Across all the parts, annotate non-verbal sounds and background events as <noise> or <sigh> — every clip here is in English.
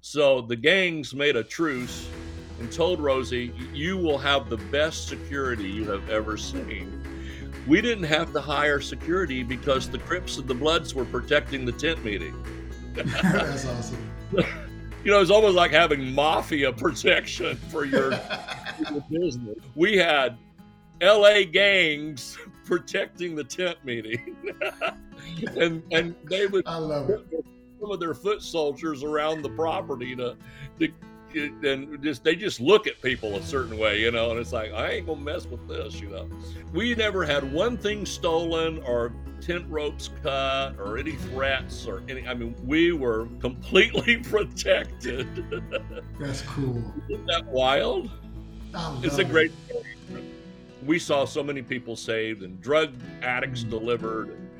So the gangs made a truce and told Rosie, You will have the best security you have ever seen. We didn't have to hire security because the Crips and the Bloods were protecting the tent meeting. <laughs> That's awesome. <laughs> You know, it's almost like having mafia <laughs> protection for your, your business. We had LA gangs protecting the tent meeting. and and they would I love it. Some of their foot soldiers around the property to, to and just they just look at people a certain way, you know, and it's like I ain't gonna mess with this, you know. We never had one thing stolen or tent ropes cut or any threats or any. I mean, we were completely <laughs> protected. That's cool. Isn't that wild? It's a great story. We saw so many people saved and drug addicts delivered. And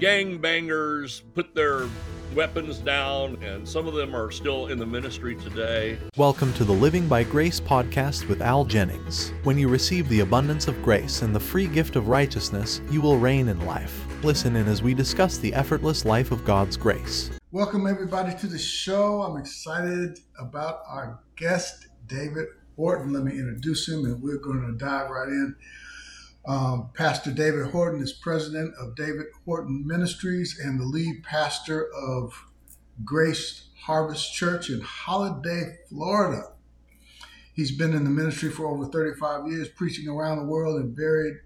gang bangers put their weapons down, and some of them are still in the ministry today. Welcome to the Living by Grace podcast with Al Jennings. When you receive the abundance of grace and the free gift of righteousness, you will reign in life. Listen in as we discuss the effortless life of God's grace. Welcome everybody to the show. I'm excited about our guest, David Horton. Let me introduce him, and we're going to dive right in. Um, pastor David Horton is president of David Horton Ministries and the lead pastor of Grace Harvest Church in Holiday, Florida. He's been in the ministry for over 35 years, preaching around the world in varied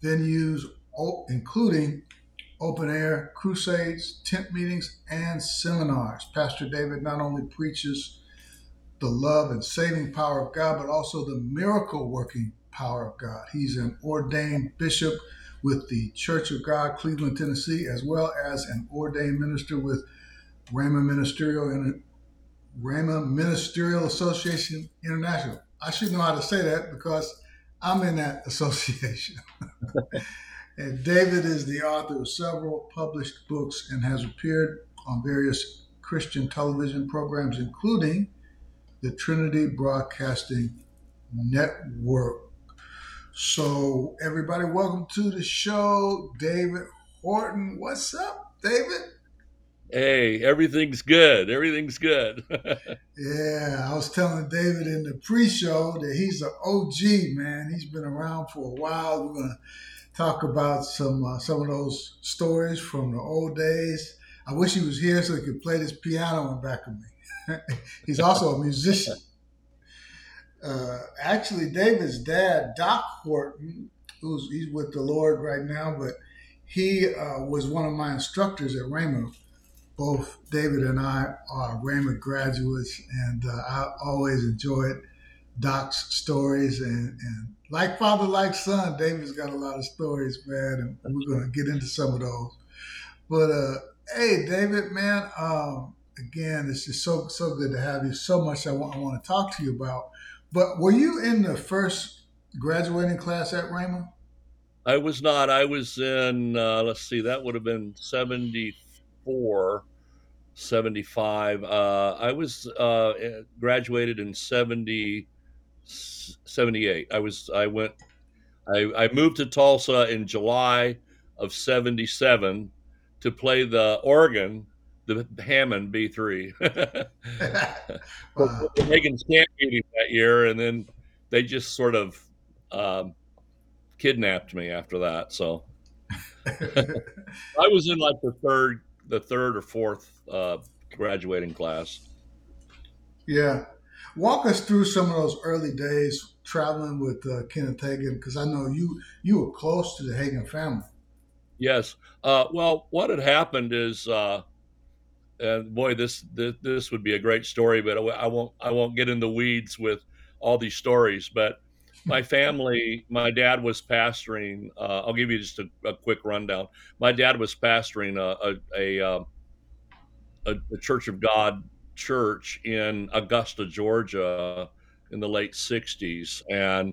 venues, including open air crusades, tent meetings, and seminars. Pastor David not only preaches the love and saving power of God, but also the miracle working power of God. He's an ordained bishop with the Church of God, Cleveland, Tennessee, as well as an ordained minister with Rhema Ministerial and Rhema Ministerial Association International. I should know how to say that because I'm in that <laughs> association. <laughs> And David is the author of several published books and has appeared on various Christian television programs, including the Trinity Broadcasting Network. So, everybody, welcome to the show. David Horton. What's up, David? Hey, everything's good. Everything's good. <laughs> Yeah, I was telling David in the pre-show that he's an OG man. He's been around for a while. We're gonna talk about some uh, some of those stories from the old days. I wish he was here so he could play this piano in back of me. <laughs> he's also a musician. Uh, actually, David's dad, Doc Horton, who's he's with the Lord right now, but he uh, was one of my instructors at Rhema both David and I are Rhema graduates, and uh, I always enjoyed Doc's stories. And, and like father, like son, David's got a lot of stories, man, and we're going to get into some of those. But uh, hey, David, man, um, again, it's just so so good to have you. So much I want, I want to talk to you about. But were you in the first graduating class at Rhema? I was not. I was in, uh, let's see, that would have been 74, 75. Uh, I was uh, graduated in 70, 78. I was, I went, I, I moved to Tulsa in July of 77 to play the organ, the Hammond B3. <laughs> Wow. Reagan's camp meeting that year, and then they just sort of um, kidnapped me after that. So <laughs> I was in like the third, the third or fourth uh, graduating class. Yeah. Walk us through some of those early days traveling with uh, Kenneth Hagin, because I know you you were close to the Hagin family. Yes. Uh, well, what had happened is, uh, and boy, this, this this would be a great story, but I won't I won't get in the weeds with all these stories. But my <laughs> family, my dad was pastoring. Uh, I'll give you just a, a, quick rundown. My dad was pastoring a a, a, um, a, a Church of God church in Augusta, Georgia, in the late '60s, and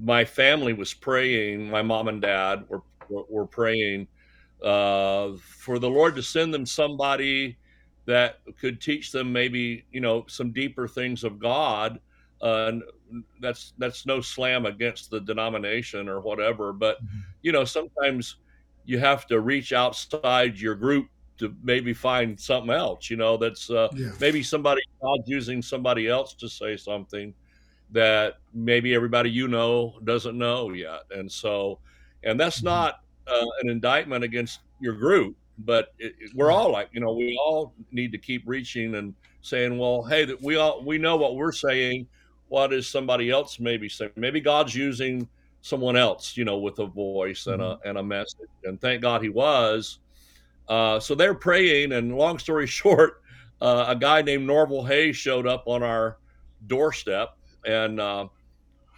my family was praying. My mom and dad were were praying uh, for the Lord to send them somebody that could teach them maybe you know some deeper things of God. Uh, and that's that's no slam against the denomination or whatever, but Mhm. you know sometimes you have to reach outside your group to maybe find something else. You know, that's uh, Yeah. maybe somebody God's using somebody else to say something that maybe everybody you know doesn't know yet, and so, and that's Mhm. not uh, an indictment against your group, but it, it- we're all like, you know, we all need to keep reaching and saying, well, hey, that we all we know what we're saying. What is somebody else maybe saying? Maybe God's using someone else, you know, with a voice and a and a message. And thank God He was. Uh, so they're praying, and long story <laughs> short, uh, a guy named Norval Hayes showed up on our doorstep, and uh,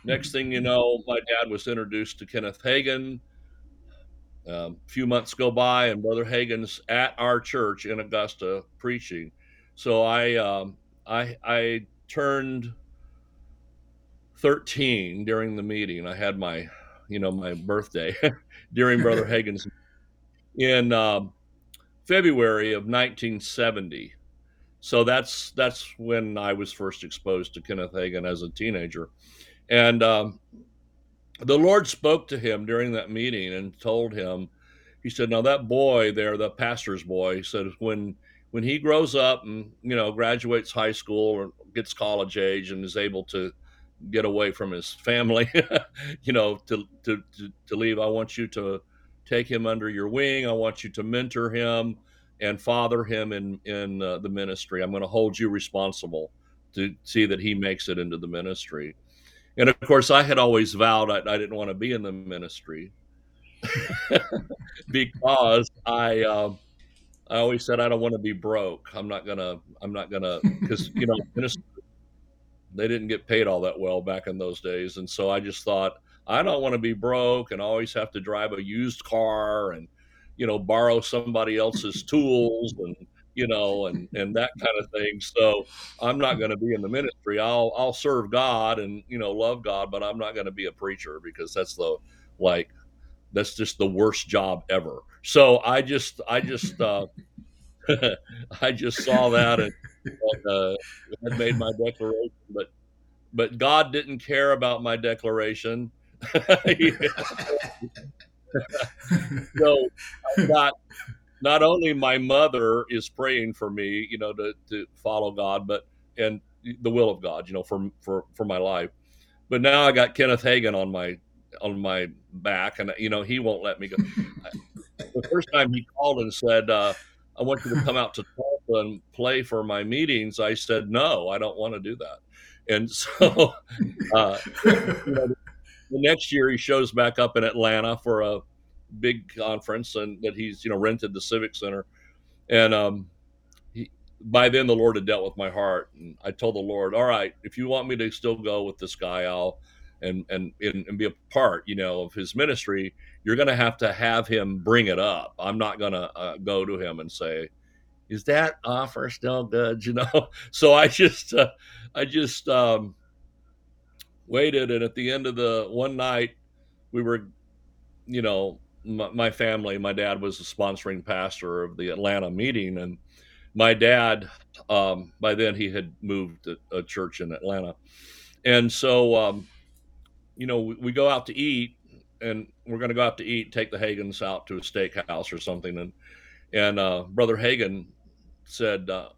next thing you know, my dad was introduced to Kenneth Hagin. Um, a few months go by, and Brother Hagin's at our church in Augusta preaching. So I um, I I turned 13 during the meeting. I had my, you know, my birthday <laughs> during Brother <laughs> Hagin's in um, February of 1970. So that's that's when I was first exposed to Kenneth Hagin as a teenager, and um, the Lord spoke to him during that meeting and told him, He said, "Now that boy there, the pastor's boy, said when when he grows up and you know graduates high school or gets college age and is able to get away from his family, <laughs> you know, to, to to to leave, I want you to take him under your wing. I want you to mentor him and father him in in uh, the ministry. I'm going to hold you responsible to see that he makes it into the ministry." And of course, I had always vowed I, I didn't want to be in the ministry <laughs> because I um, I always said I don't want to be broke. I'm not gonna I'm not gonna <laughs> because you know ministers, they didn't get paid all that well back in those days, and so I just thought I don't want to be broke and always have to drive a used car and you know borrow somebody else's tools and you know and and that kind of thing. So I'm not going to be in the ministry. I'll I'll serve God and you know love God, but I'm not going to be a preacher because that's the like that's just the worst job ever. So I just I just uh, <laughs> I just saw that and, and uh, had made my declaration, but but God didn't care about my declaration. <laughs> <laughs> so I got not only my mother is praying for me, you know, to, to follow God, but and the will of God, you know, for for for my life. But now I got Kenneth Hagin on my on my back, and you know he won't let me go. <laughs> the first time he called and said, uh, "I want you to come out to Tulsa and play for my meetings," I said, "No, I don't want to do that." And <laughs> so, uh, you know, the next year he shows back up in Atlanta for a big conference, and that he's you know rented the Civic Center, and um, he, by then the Lord had dealt with my heart, and I told the Lord, "All right, if you want me to still go with this guy, I'll." And, and and be a part, you know, of his ministry. You're going to have to have him bring it up. I'm not going to uh, go to him and say, "Is that offer still good?" <laughs> You know. So I just uh, I just um, waited, and at the end of the one night, we were, you know, my, my family. My dad was the sponsoring pastor of the Atlanta meeting, and my dad, um, by then he had moved to a church in Atlanta, and so um, you know we, we, go out to eat, and we're going to go out to eat, take the Hagins out to a steakhouse or something, and and uh, brother Hagin said. Uh,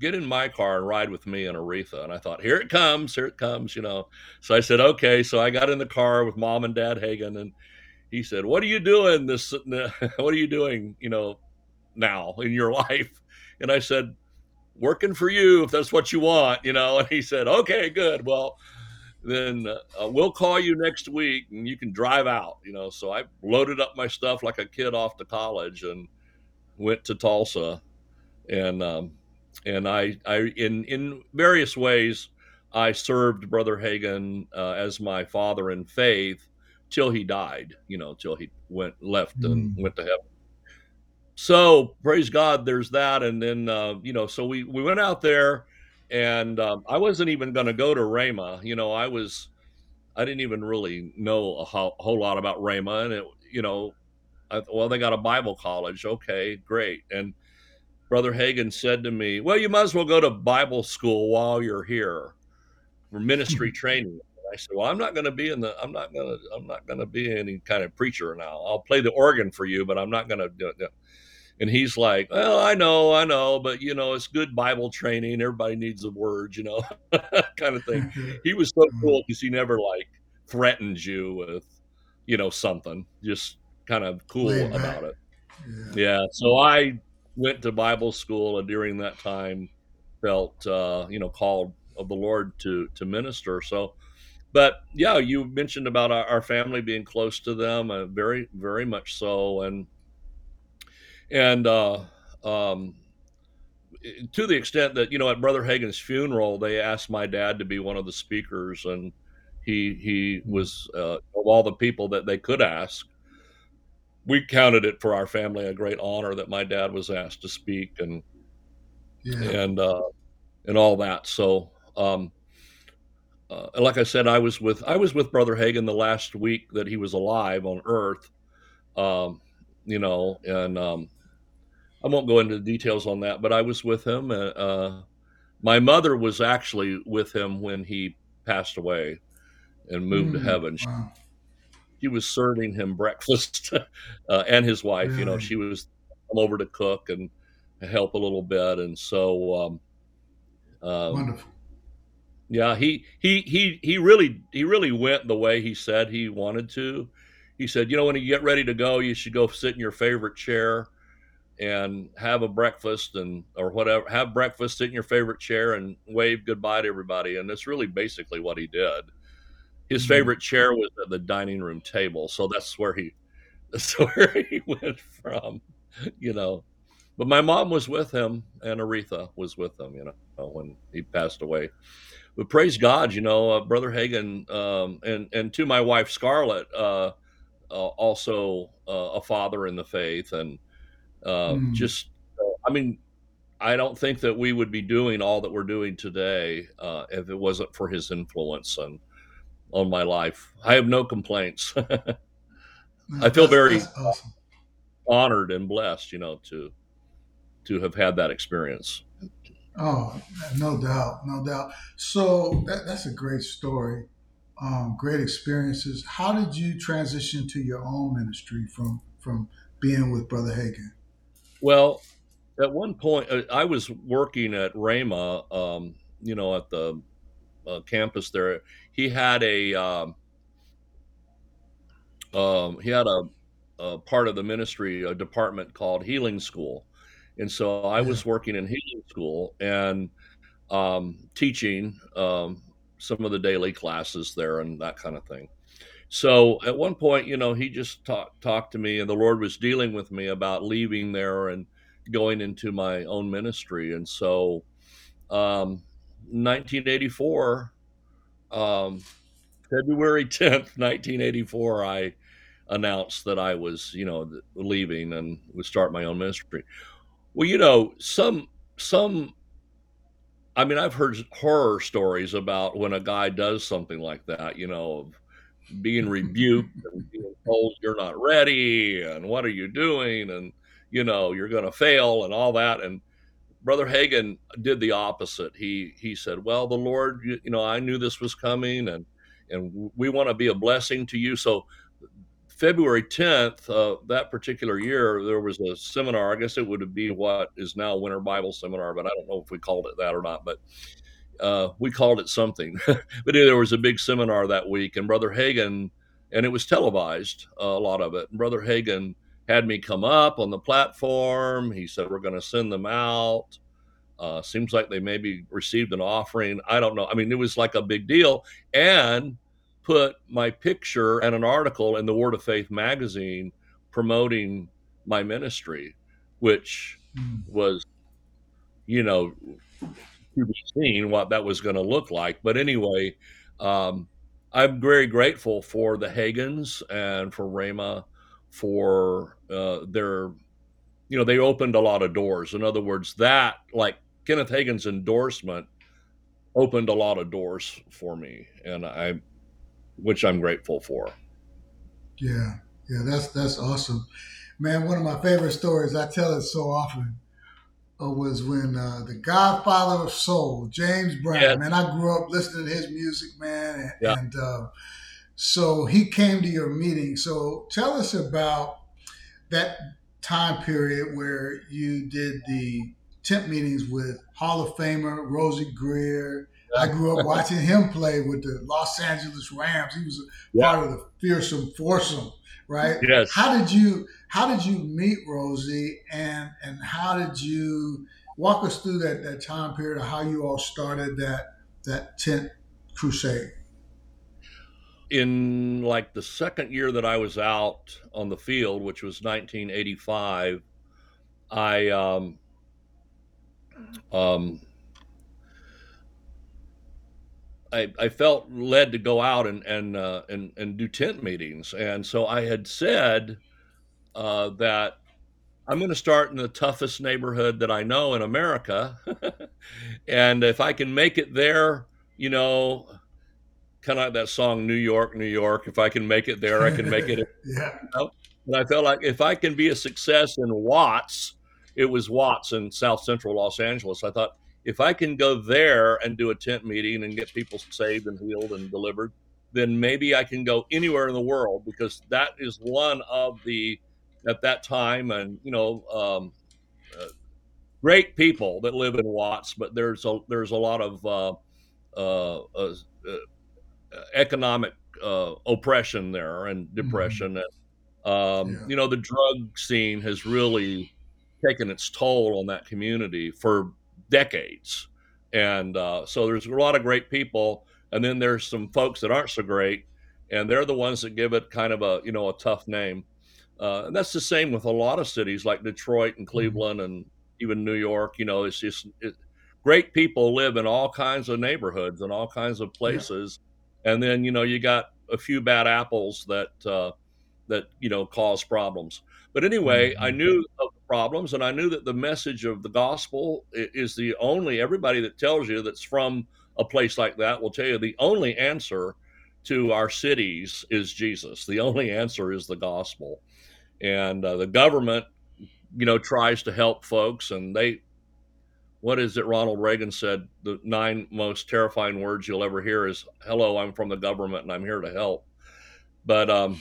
Get in my car and ride with me and Aretha. And I thought, here it comes, here it comes, you know. So I said, okay. So I got in the car with mom and dad Hagin, and he said, "What are you doing this? <laughs> What are you doing? You know, now in your <laughs> life?" And I said, "Working for you, if that's what you want." You know. And he said, "Okay, good. Well, then uh, we'll call you next week, and you can drive out." You know. So I loaded up my stuff like a kid off to college and went to Tulsa, and um, and I, I in in various ways, I served Brother Hagin uh, as my father in faith till he died, you know, till he went left and mm. went to heaven. So praise God, there's that, and then uh, you know, so we we went out there, and um, I wasn't even going to go to Rhema. You know, I was, I didn't even really know a whole, whole lot about Rhema. and it, you know, I, well, they got a Bible college, okay, great, and Brother Hagin said to me, "Well, you might as well go to Bible school while you're here for <laughs> ministry training." I said, "Well, I'm not going to be in the. I'm not going to. I'm not going to be any kind of preacher now. I'll play the organ for you, but I'm not going to do it." and he's like, "Well, I know, I know, but you know, it's good Bible training. Everybody needs a word, you know, <laughs> kind of thing." he was so cool because he never like threatened you with, you know, something. Just kind of cool about it. Yeah. yeah. So I went to Bible school, and during that time, felt uh, you know called of the Lord to to minister. So, but yeah, you mentioned about our, our family being close to them, uh, very very much so, and and uh, um, to the extent that you know at Brother Hagin's funeral, they asked my dad to be one of the speakers, and he he was uh, of all the people that they could ask. We counted it for our family a great honor that my dad was asked to speak, and yeah. and uh, and all that. So, um, uh, like I said, I was with I was with Brother Hagin the last week that he was alive on Earth. Um, you know, and um, I won't go into the details on that, but I was with him. Uh, uh, my mother was actually with him when he passed away and moved mm, to heaven. She, wow. she, was serving him breakfast <laughs> uh, and his wife. Really? You know, she was over to cook and help a little bit, and so um, um, wonderful. Yeah, he he he he really he really went the way he said he wanted to. He said, you know, when you get ready to go, you should go sit in your favorite chair and have a breakfast and or whatever have breakfast sit in your favorite chair and wave goodbye to everybody and that's really basically what he did his mm-hmm. favorite chair was at the dining room table so that's where he <laughs> that's where he went from you know but my mom was with him and aretha was with him you know when he passed away but praise god you know uh, brother hagin um, and and to my wife scarlett uh, uh, also uh, a father in the faith and mm. Just, uh, I mean, I don't think that we would be doing all that we're doing today uh, if it wasn't for his influence on on my life. I have no complaints. <laughs> I feel very awesome. honored and blessed, you know, to to have had that experience. Oh, no doubt, no doubt. So that, that's a great story, um, great experiences. How did you transition to your own ministry from from being with Brother Hagin? Well, at one point, uh, I was working at Rhema, um, you know, at the uh, campus there. He had a um, um, he had a, a, part of the ministry, a department called Healing School, and so I was working in Healing School and um, teaching um, some of the daily classes there and that kind of thing. So at one point, you know, he just talked talked to me, and the Lord was dealing with me about leaving there and going into my own ministry. And so, um, 1984, um, February <laughs> 10th, 1984, I announced that I was, you know, leaving and would start my own ministry. Well, you know, some some I mean, I've heard horror stories about when a guy does something like that, you know, of being rebuked and being told you're not ready and what are you doing and you know you're going to fail and all that. And brother hagin did the opposite. He he said well the lord you, you know i knew this was coming and and we want to be a blessing to you. So february 10th uh, that particular year there was a seminar i guess it would be what is now winter bible seminar but i don't know if we called it that or not but uh, we called it something, <laughs> but there was a big seminar that week, and Brother Hagin, and it was televised, uh, a lot of it. And Brother Hagin had me come up on the platform. He said, We're going to send them out. Uh, seems like they maybe received an offering. I don't know. I mean, it was like a big deal. And put my picture and an article in the Word of Faith magazine promoting my ministry, which mm. was, you know, to be seen what that was going to look like. But anyway, um, I'm very grateful for the Hagins and for Rhema for uh, their, you know, they opened a lot of doors. In other words, that like Kenneth Hagin's endorsement opened a lot of doors for me, and I, which I'm grateful for. Yeah, yeah, that's that's awesome, man. One of my favorite stories. I tell it so often was when uh, the Godfather of Soul, James Brown. Yeah. Man, I grew up listening to his music, man, and, yeah. and uh, so he came to your meeting. So tell us about that time period where you did the tent meetings with Hall of Famer Rosey Grier. I grew up watching him play with the Los Angeles Rams. He was a yeah. part of the fearsome foursome, right? Yes. How did you how did you meet Rosie, and and how did you walk us through that, that time period of how you all started that that tent crusade? In like the second year that I was out on the field, which was 1985, I um, um, I, I, felt led to go out and and, uh, and and do tent meetings, and so I had said uh, that I'm going to start in the toughest neighborhood that I know in America, <laughs> and if I can make it there, you know, kind of like that song "New York, New York." If I can make it there, I can make it. <laughs> yeah. You know? And I felt like if I can be a success in Watts, it was Watts in South Central Los Angeles. I thought if I can go there and do a tent meeting and get people saved and healed and delivered, then maybe I can go anywhere in the world because that is one of the at that time and you know um, uh, great people that live in Watts, but there's a there's a lot of uh, uh, uh, uh economic uh, oppression there and mm-hmm. depression. Mm-hmm. And, um, yeah. You know, the drug scene has really taken its toll on that community for decades. And uh, so there's a lot of great people, and then there's some folks that aren't so great, and they're the ones that give it kind of a you know a tough name. Uh, and that's the same with a lot of cities like Detroit and mm-hmm. Cleveland and even New York. You know, it's just it, great people live in all kinds of neighborhoods and all kinds of places, yeah. and then you know you got a few bad apples that uh, that you know cause problems. But anyway, mm-hmm. I knew of the problems, and I knew that the message of the gospel is the only. Everybody that tells you that's from a place like that will tell you the only answer to our cities is Jesus. The only answer is the gospel, and uh, the government, you know, tries to help folks, and they. What is it Ronald Reagan said? The nine most terrifying words you'll ever hear is "Hello, I'm from the government and I'm here to help." But um,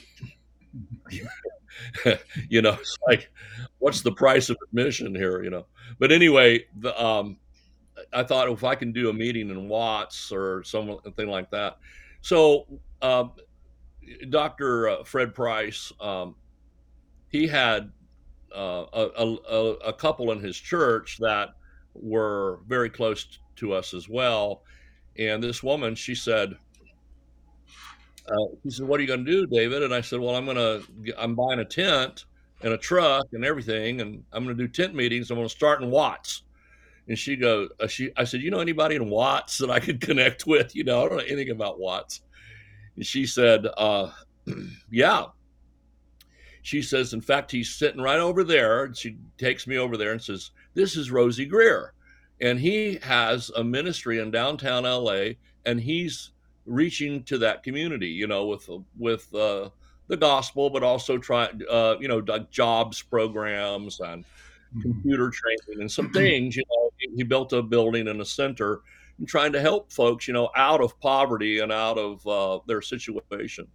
<laughs> you know, it's like, what's the price of admission here? You know, but anyway, the, um, I thought if I can do a meeting in Watts or something like that. So, um, Dr. Uh, Fred Price, um, he had uh, a, a, a, couple in his church that were very close to us as well. And this woman, she said, uh, he said, "What are you going to do, David?" And I said, "Well, I'm going to I'm buying a tent and a truck and everything, and I'm going to do tent meetings. I'm going to start in Watts." And she goes, uh, "She," I said, "You know anybody in Watts that I could <laughs> connect with? You know, I don't know anything about Watts." And she said, uh, <clears throat> "Yeah." She says, "In fact, he's sitting right over there." And she takes me over there and says, "This is Rosey Grier." and he has a ministry in downtown LA and he's reaching to that community, you know, with with uh, the gospel, but also trying, uh, you know, like jobs programs and mm-hmm. computer training and some <clears throat> things. You know, he, he, built a building and a center and trying to help folks, you know, out of poverty and out of uh, their situation.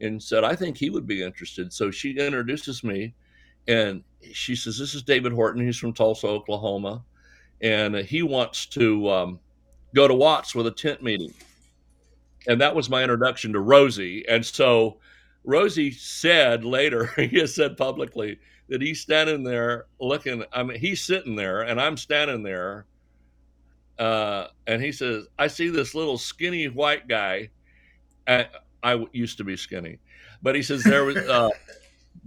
And said, I think he would be interested. So she introduces me, and she says, "This is David Horton. He's from Tulsa, Oklahoma, and he wants to." Um, go to Watts with a tent meeting and that was my introduction to Rosie. And so Rosie said later, <laughs> he has said publicly that he's standing there looking. I mean, he's sitting there, and I'm standing there. Uh, and he says, "I see this little skinny white guy. I, I used to be skinny, but he says there was <laughs> uh,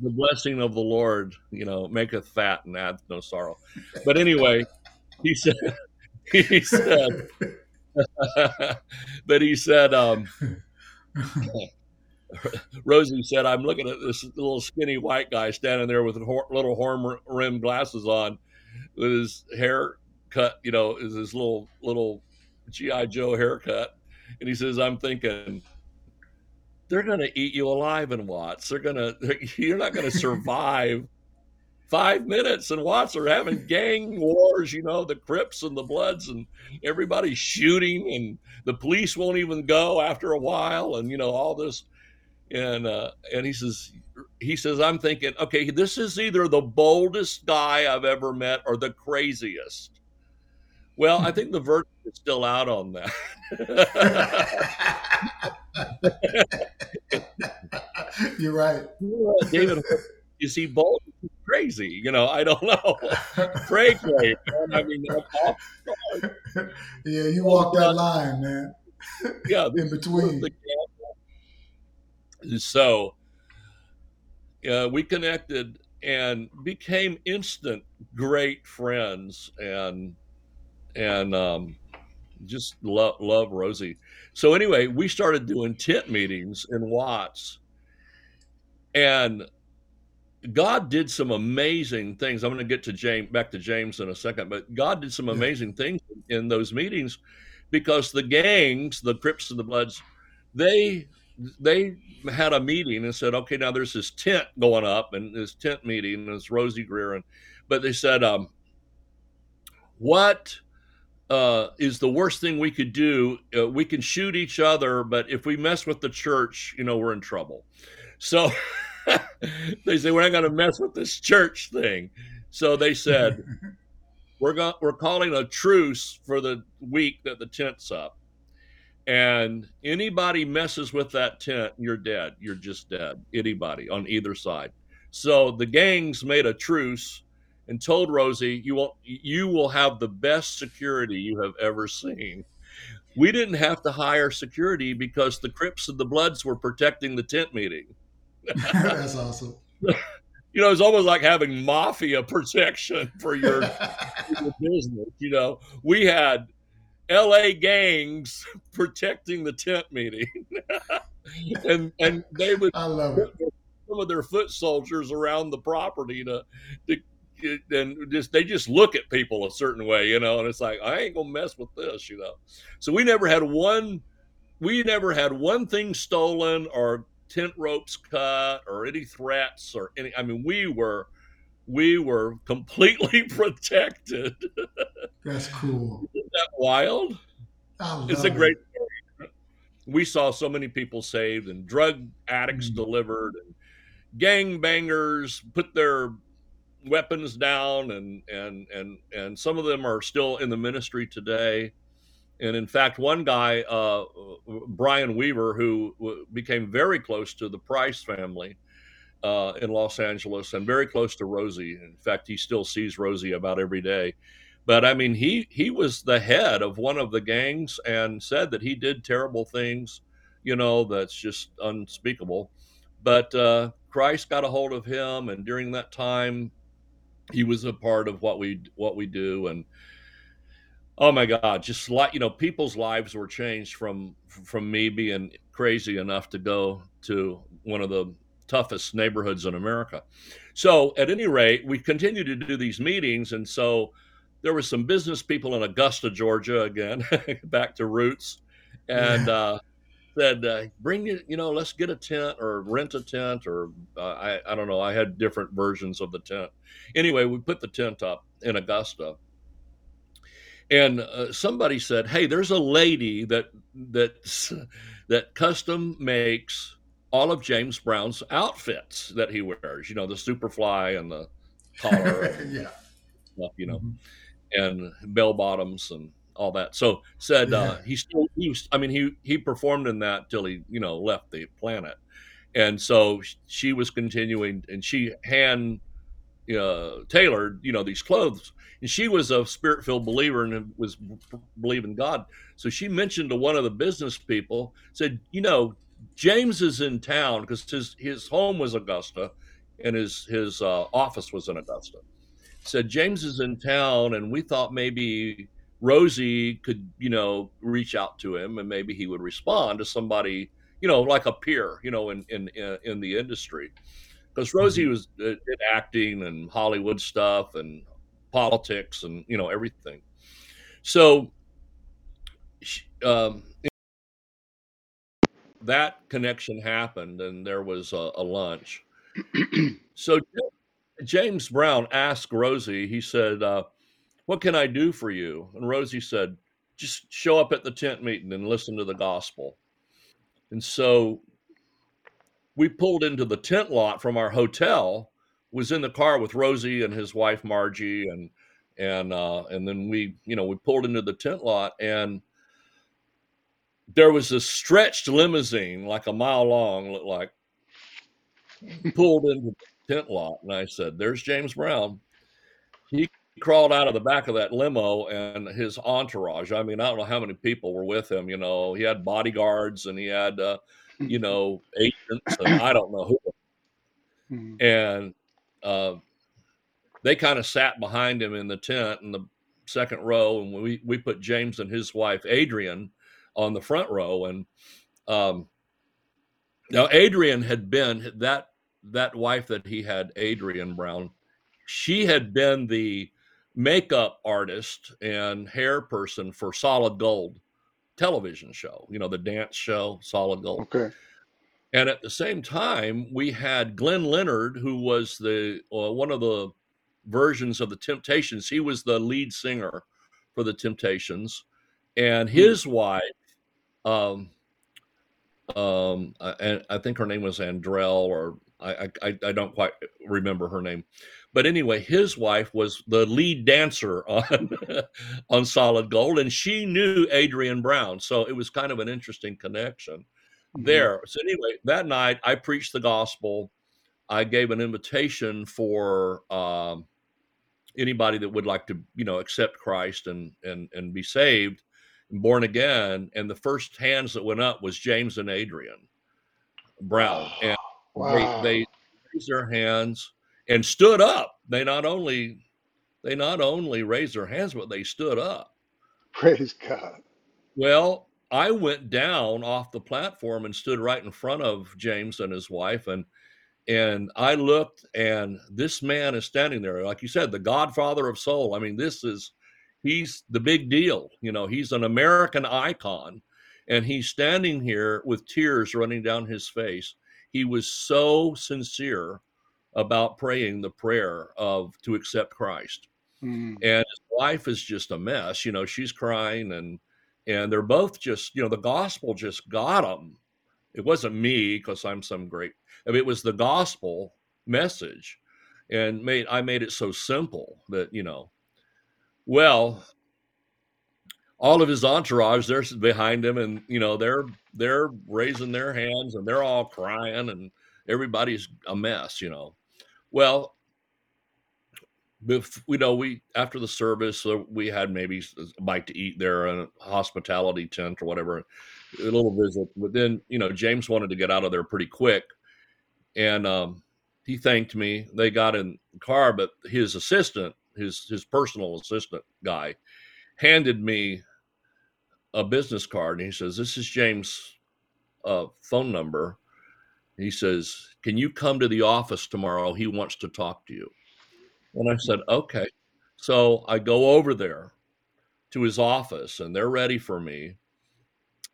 the blessing of the Lord, you know, maketh fat and adds no sorrow. But anyway, he said, <laughs> he said." <laughs> but he said, um, <laughs> Rosey said, I'm looking at this little skinny white guy standing there with little horn rimmed glasses on, with his hair cut, you know, is his little little GI Joe haircut, and he says, "I'm thinking." They're going to eat you alive in Watts. They're going <laughs> to, you're not going to survive five minutes and Watts are having gang wars, you know, the Crips and the Bloods and everybody's shooting and the police won't even go after a while and, you know, all this. And, uh, and he says, he says, I'm thinking, okay, this is either the boldest guy I've ever met or the craziest. Well, I think the verdict is still out on that. <laughs> You're right. <laughs> David, is he bold? Crazy, you know. I don't know. <laughs> Cray, I mean, yeah, you walk that line, man. Yeah, <laughs> in between. So, uh, we connected and became instant great friends, and and um, just love love Rosie. So anyway, we started doing tent meetings in Watts, and God did some amazing things. I'm going to get to James back to James in a second, but God did some amazing things in those meetings because the gangs, the Crips and the Bloods, they they had a meeting and said, okay, now there's this tent going up and this tent meeting and it's Rosey Grier, and but they said, um, what uh, is the worst thing we could do? Uh, we can shoot each other, but if we mess with the church, you know, we're in trouble. So <laughs> <laughs> they say we're not going to mess with this church thing. So they said <laughs> we're going we're calling a truce for the week that the tent's up. And anybody messes with that tent, you're dead. You're just dead. Anybody on either side. So the gangs made a truce and told Rosie, "You will you will have the best security you have ever seen." We didn't have to hire security because the Crips and the Bloods were protecting the tent meeting. <laughs> That's awesome. You know, it's almost like having mafia protection for your, <laughs> your business. You know, we had LA gangs protecting the tent meeting. <laughs> and and they would I love it. some of their foot soldiers around the property to, to and just they just look at people a certain way, you know, and it's like I ain't gonna mess with this, you know. So we never had one we never had one thing stolen or tent ropes cut or any threats or any I mean we were we were completely <laughs> protected. That's cool. Isn't that wild? it's a great story. We saw so many people saved and drug addicts mm-hmm. delivered and gang bangers put their weapons down and and and and some of them are still in the ministry today and in fact one guy uh, brian weaver who became very close to the price family uh, in Los Angeles and very close to Rosie. In fact, he still sees Rosie about every day. But I mean, he he was the head of one of the gangs and said that he did terrible things, you know, that's just unspeakable. But uh, Christ got a hold of him, and during that time, he was a part of what we what we do. And oh my God, just like you know, people's lives were changed from from me being crazy enough to go to one of the toughest neighborhoods in America. So, at any rate, we continued to do these meetings. And so there were some business people in Augusta, Georgia, again, <laughs> back to roots, and uh, said, uh, bring it, you know, let's get a tent or rent a tent, or uh, I, I don't know. I had different versions of the tent. Anyway, we put the tent up in Augusta. And uh, somebody said, "Hey, there's a lady that that that custom makes all of James Brown's outfits that he wears. You know, the Superfly and the collar, <laughs> and yeah, stuff, you know, mm-hmm. and bell bottoms and all that. So said uh, yeah. uh, he still he was, I mean he he performed in that till he you know left the planet, and so she was continuing and she hand uh, tailored you know these clothes and she was a spirit filled believer and was believing God. So she mentioned to one of the business people said you know James is in town because his his home was Augusta, and his his uh, office was in Augusta. Said James is in town, and we thought maybe Rosie could you know reach out to him, and maybe he would respond to somebody you know like a peer you know in in in the industry because Rosie mm-hmm. was uh, did acting and Hollywood stuff and politics and you know everything. So um, that connection happened and there was a, a lunch. <clears throat> so James Brown asked Rosie, he said, uh, What can I do for you? And Rosie said, Just show up at the tent meeting and listen to the gospel. And so we pulled into the tent lot from our hotel. Was in the car with Rosie and his wife Margie, and and uh, and then we, you know, we pulled into the tent lot, and there was a stretched limousine, like a mile long, looked like, pulled into the tent lot, and I said, "There's James Brown." He crawled out of the back of that limo and his entourage. I mean, I don't know how many people were with him. You know, he had bodyguards and he had, uh, you <laughs> know, agents and I don't know who. Mm-hmm. And uh, they kind of sat behind him in the tent in the second row, and we we put James and his wife Adrienne on the front row, and um, now Adrienne had been that that wife that he had, Adrienne Brown. She had been the makeup artist and hair person for Solid Gold television show, you know, the dance show, Solid Gold. Okay. And at the same time, we had Glenn Leonard, who was the uh, one of the versions of the Temptations. He was the lead singer for the Temptations, and hmm. his wife, um, um, I, I think her name was Andrell, or I, I, I don't quite remember her name. But anyway, his wife was the lead dancer on <laughs> on Solid Gold, and she knew Adrienne Brown, so it was kind of an interesting connection mm-hmm. there. So anyway, that night I preached the gospel. I gave an invitation for um, anybody that would like to, you know, accept Christ and and and be saved, and born again. And the first hands that went up was James and Adrienne Brown, and <gasps> wow. they, they raised their hands and stood up. They not only they not only raised their hands, but they stood up. Praise God. Well, I went down off the platform and stood right in front of James and his wife, and and I looked, and this man is standing there, like you said, the Godfather of soul. I mean, this is he's the big deal. You know, he's an American icon, and he's standing here with tears running down his face. He was so sincere about praying the prayer of to accept Christ. Mm. And his wife is just a mess. You know, she's crying and and they're both just, you know, the gospel just got them. It wasn't me because I'm some great. I mean, it was the gospel message, and made I made it so simple that you know, well, all of his entourage they're behind him, and you know they're they're raising their hands and they're all crying, and everybody's a mess, you know. Well, you know, we after the service, uh, we had maybe a bite to eat there, in a hospitality tent or whatever, a little visit. But then, you know, James wanted to get out of there pretty quick, and um, he thanked me. They got in the car, but his assistant, his his personal assistant guy, handed me a business card, and he says, "This is James' uh, phone number." He says, Can you come to the office tomorrow? He wants to talk to you. And I said, Okay. So I go over there to his office and they're ready for me.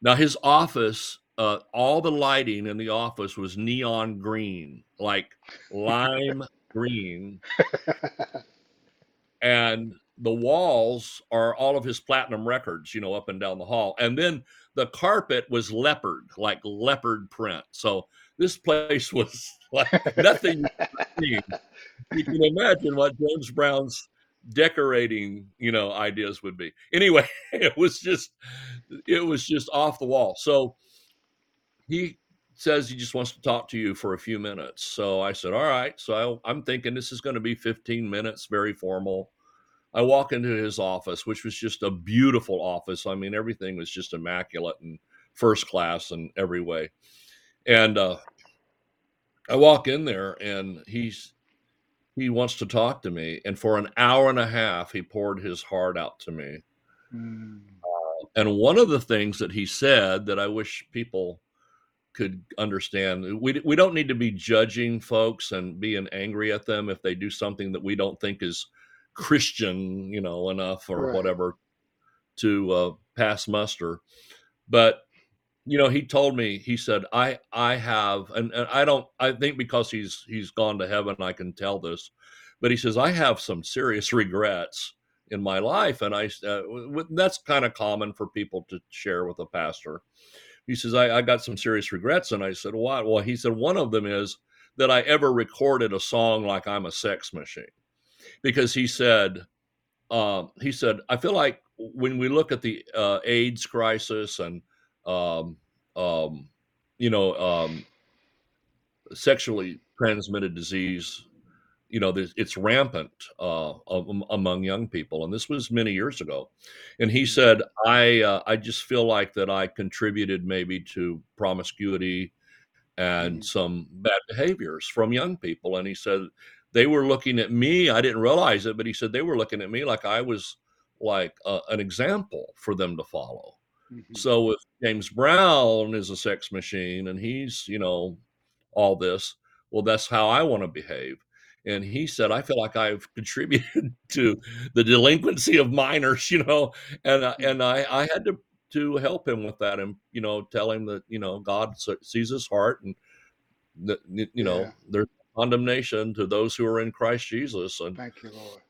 Now, his office, uh, all the lighting in the office was neon green, like lime <laughs> green. <laughs> and the walls are all of his platinum records, you know, up and down the hall. And then the carpet was leopard, like leopard print. So this place was <laughs> like nothing you, can imagine what James Brown's decorating, you know, ideas would be. Anyway, <laughs> it was just it was just off the wall. So he says he just wants to talk to you for a few minutes. So I said, "All right." So I, I'm thinking this is going to be 15 minutes, very formal. I walk into his office, which was just a beautiful office. I mean, everything was just immaculate and first class in every way. And uh, I walk in there, and he's he wants to talk to me, and for an hour and a half, he poured his heart out to me. Mm. Uh, and one of the things that he said that I wish people could understand we, we don't need to be judging folks and being angry at them if they do something that we don't think is christian you know enough or right. whatever to uh, pass muster but you know he told me he said i i have and, and i don't i think because he's he's gone to heaven i can tell this but he says i have some serious regrets in my life and i uh, that's kind of common for people to share with a pastor he says, I, I got some serious regrets. And I said, What? Well, he said, One of them is that I ever recorded a song like I'm a sex machine. Because he said, um, he said, I feel like when we look at the uh, AIDS crisis and, um, um, you know, um, sexually transmitted disease, you know, it's rampant uh, among young people, and this was many years ago. And he said, "I uh, I just feel like that I contributed maybe to promiscuity and mm-hmm. some bad behaviors from young people." And he said they were looking at me. I didn't realize it, but he said they were looking at me like I was like uh, an example for them to follow. Mm-hmm. So if James Brown is a sex machine and he's you know all this, well, that's how I want to behave. And he said i feel like i've <laughs> contributed to the delinquency of minors <laughs> you know? And and i i had to to help him with that and you know tell him that you know god sees his heart and that you know yeah. there's condemnation to those who are in christ jesus and thank you lord.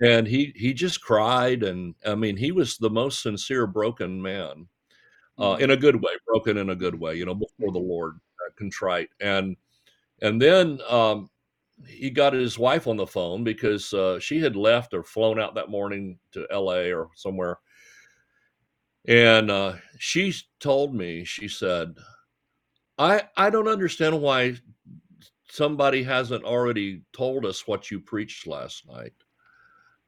and he he just cried and i mean he was the most sincere broken man uh, in a good way broken in a good way you know before the lord uh, contrite and and then um, he got his wife on the phone because uh, she had left or flown out that morning to LA or somewhere. And uh, she told me, she said, I, I don't understand why somebody hasn't already told us what you preached last night.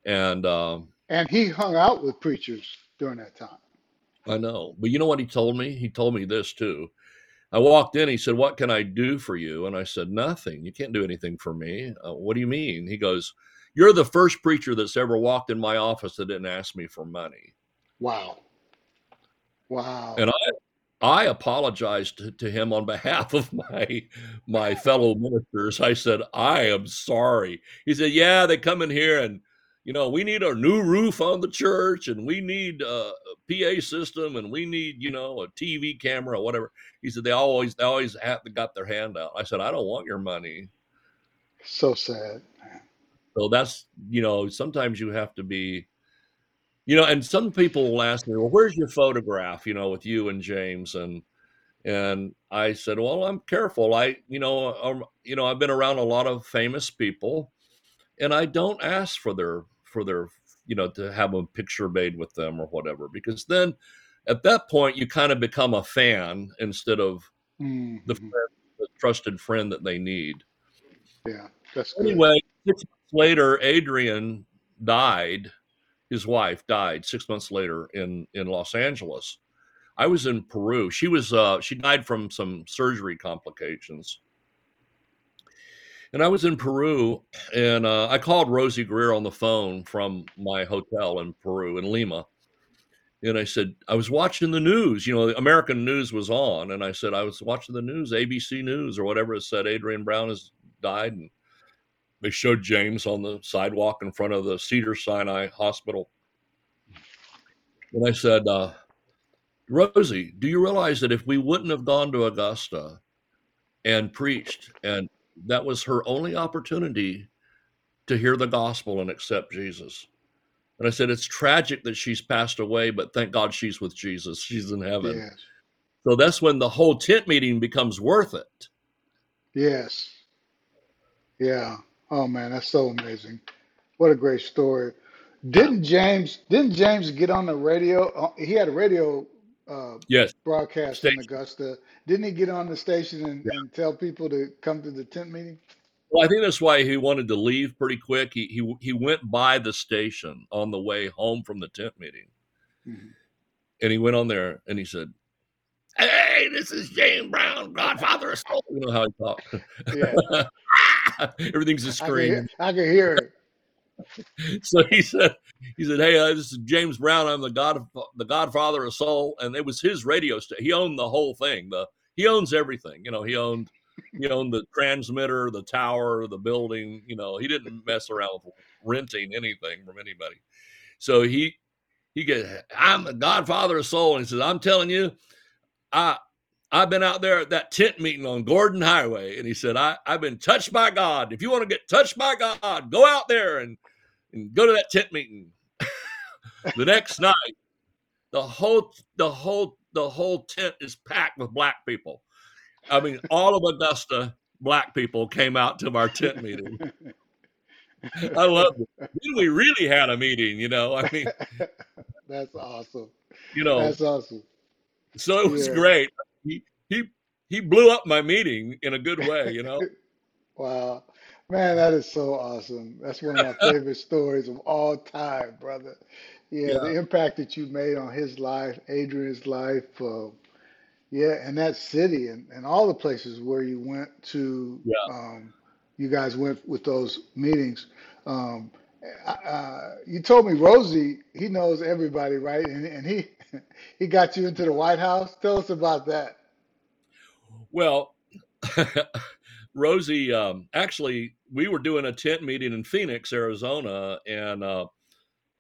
And, um, and he hung out with preachers during that time. I know. But you know what he told me? He told me this too. I walked in. He said, "What can I do for you?" And I said, "Nothing. You can't do anything for me." Uh, what do you mean? He goes, "You're the first preacher that's ever walked in my office that didn't ask me for money." Wow. Wow. And I I apologized to, to, him on behalf of my my fellow ministers. I said, "I am sorry." He said, "Yeah, they come in here and you know, we need a new roof on the church and we need a PA system and we need, you know, a TV camera or whatever. He said they always they always have got their hand out. I said, I don't want your money. So sad. So that's you know, sometimes you have to be you know, and some people will ask me, Well, where's your photograph, you know, with you and James? And and I said, Well, I'm careful. I, you know, um, you know, I've been around a lot of famous people and I don't ask for their for their you know to have a picture made with them or whatever because then at that point you kind of become a fan instead of mm-hmm. the, friend, the, trusted friend that they need yeah that's good. anyway six months later Adrienne died his wife died six months later in in los angeles i was in peru she was uh she died from some surgery complications and I was in Peru, and uh, I called Rosey Grier on the phone from my hotel in Peru in Lima, and I said I was watching the news. You know, the American news was on, and I said I was watching the news, ABC News or whatever. It said Adrienne Brown has died, and they showed James on the sidewalk in front of the Cedar Sinai Hospital. And I said, uh, Rosey, do you realize that if we wouldn't have gone to Augusta and preached and that was her only opportunity to hear the gospel and accept Jesus. And I said, It's tragic that she's passed away, but thank God she's with Jesus. She's in heaven. Yes. So that's when the whole tent meeting becomes worth it. Yes. Yeah. Oh man, that's so amazing. What a great story. Didn't James didn't James get on the radio? Uh, he had a radio uh, yes. broadcast station. in Augusta. Didn't he get on the station and, yeah. and, tell people to come to the tent meeting? Well, I think that's why he wanted to leave pretty quick. He he he went by the station on the way home from the tent meeting, mm-hmm. and he went on there and he said, "Hey, this is James Brown, Godfather of Soul." You know how he talked. Yeah. <laughs> Everything's a scream. I can hear it. <laughs> so he said, he said, "Hey, uh, this is James Brown. I'm the god, the Godfather of Soul." And it was his radio station. He owned the whole thing. The he owns everything. You know, he owned, he owned the transmitter, the tower, the building. You know, he didn't mess around with renting anything from anybody. So he he get, I'm the Godfather of Soul, and he says, "I'm telling you, I." I've been out there at that tent meeting on Gordon Highway, and he said, I, I've been touched by God. If you want to get touched by God, go out there and and go to that tent meeting. <laughs> the next night, the whole the whole the whole tent is packed with black people. I mean, all of Augusta black people came out to our tent meeting. I love it. We really had a meeting, you know. I mean, <laughs> That's awesome. you know, That's awesome. so it was Yeah. great. He he he blew up my meeting in a good way, you know. <laughs> Wow. Man, that is so awesome. That's one of my <laughs> favorite stories of all time, brother. Yeah, Yeah. the impact that you made on his life, Adrienne's life, uh, yeah, and that city and, and all the places where you went to, Yeah. um, you guys went with those meetings. Um, uh, you told me Rosey, he knows everybody, right? And, and he <laughs> he got you into the White House. Tell us about that. Well, <laughs> Rosey, um, actually, we were doing a tent meeting in Phoenix, Arizona, and uh,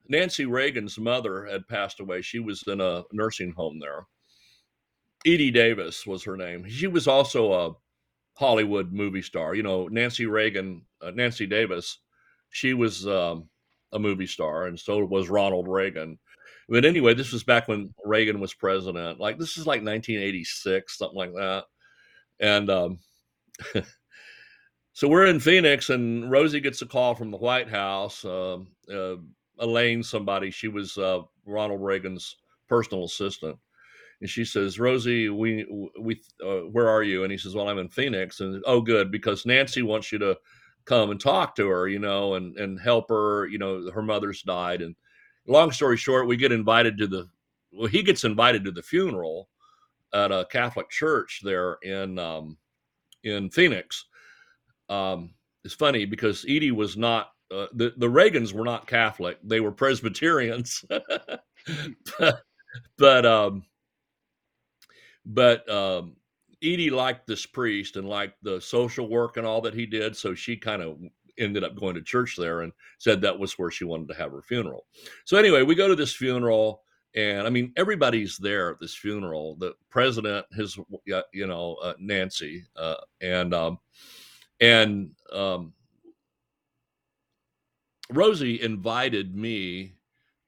Nancy Reagan's mother had passed away. She was in a nursing home there. Edie Davis was her name. She was also a Hollywood movie star. You know, Nancy Reagan, uh, Nancy Davis, she was um, a movie star, and so was Ronald Reagan. But anyway, this was back when Reagan was president. Like this is like 1986, something like that. And um, <laughs> so we're in Phoenix, and Rosey gets a call from the White House. Um uh, Elaine, somebody, she was uh, Ronald Reagan's personal assistant, and she says, "Rosey, we we uh, where are you?" And he says, "Well, I'm in Phoenix." And oh, good, because Nancy wants you to come and talk to her, you know, and and help her. You know, her mother's died, and long story short, we get invited to the well, he gets invited to the funeral at a Catholic church there in um, in Phoenix. Um, it's funny because Edie was not uh, the the Reagans were not Catholic; they were Presbyterians. but <laughs> but um, but um, Edie liked this priest and liked the social work and all that he did, so she kind of ended up going to church there and said that was where she wanted to have her funeral. So anyway, we go to this funeral and I mean everybody's there at this funeral. The president, his you know uh, Nancy, uh, and um, and um, Rosey invited me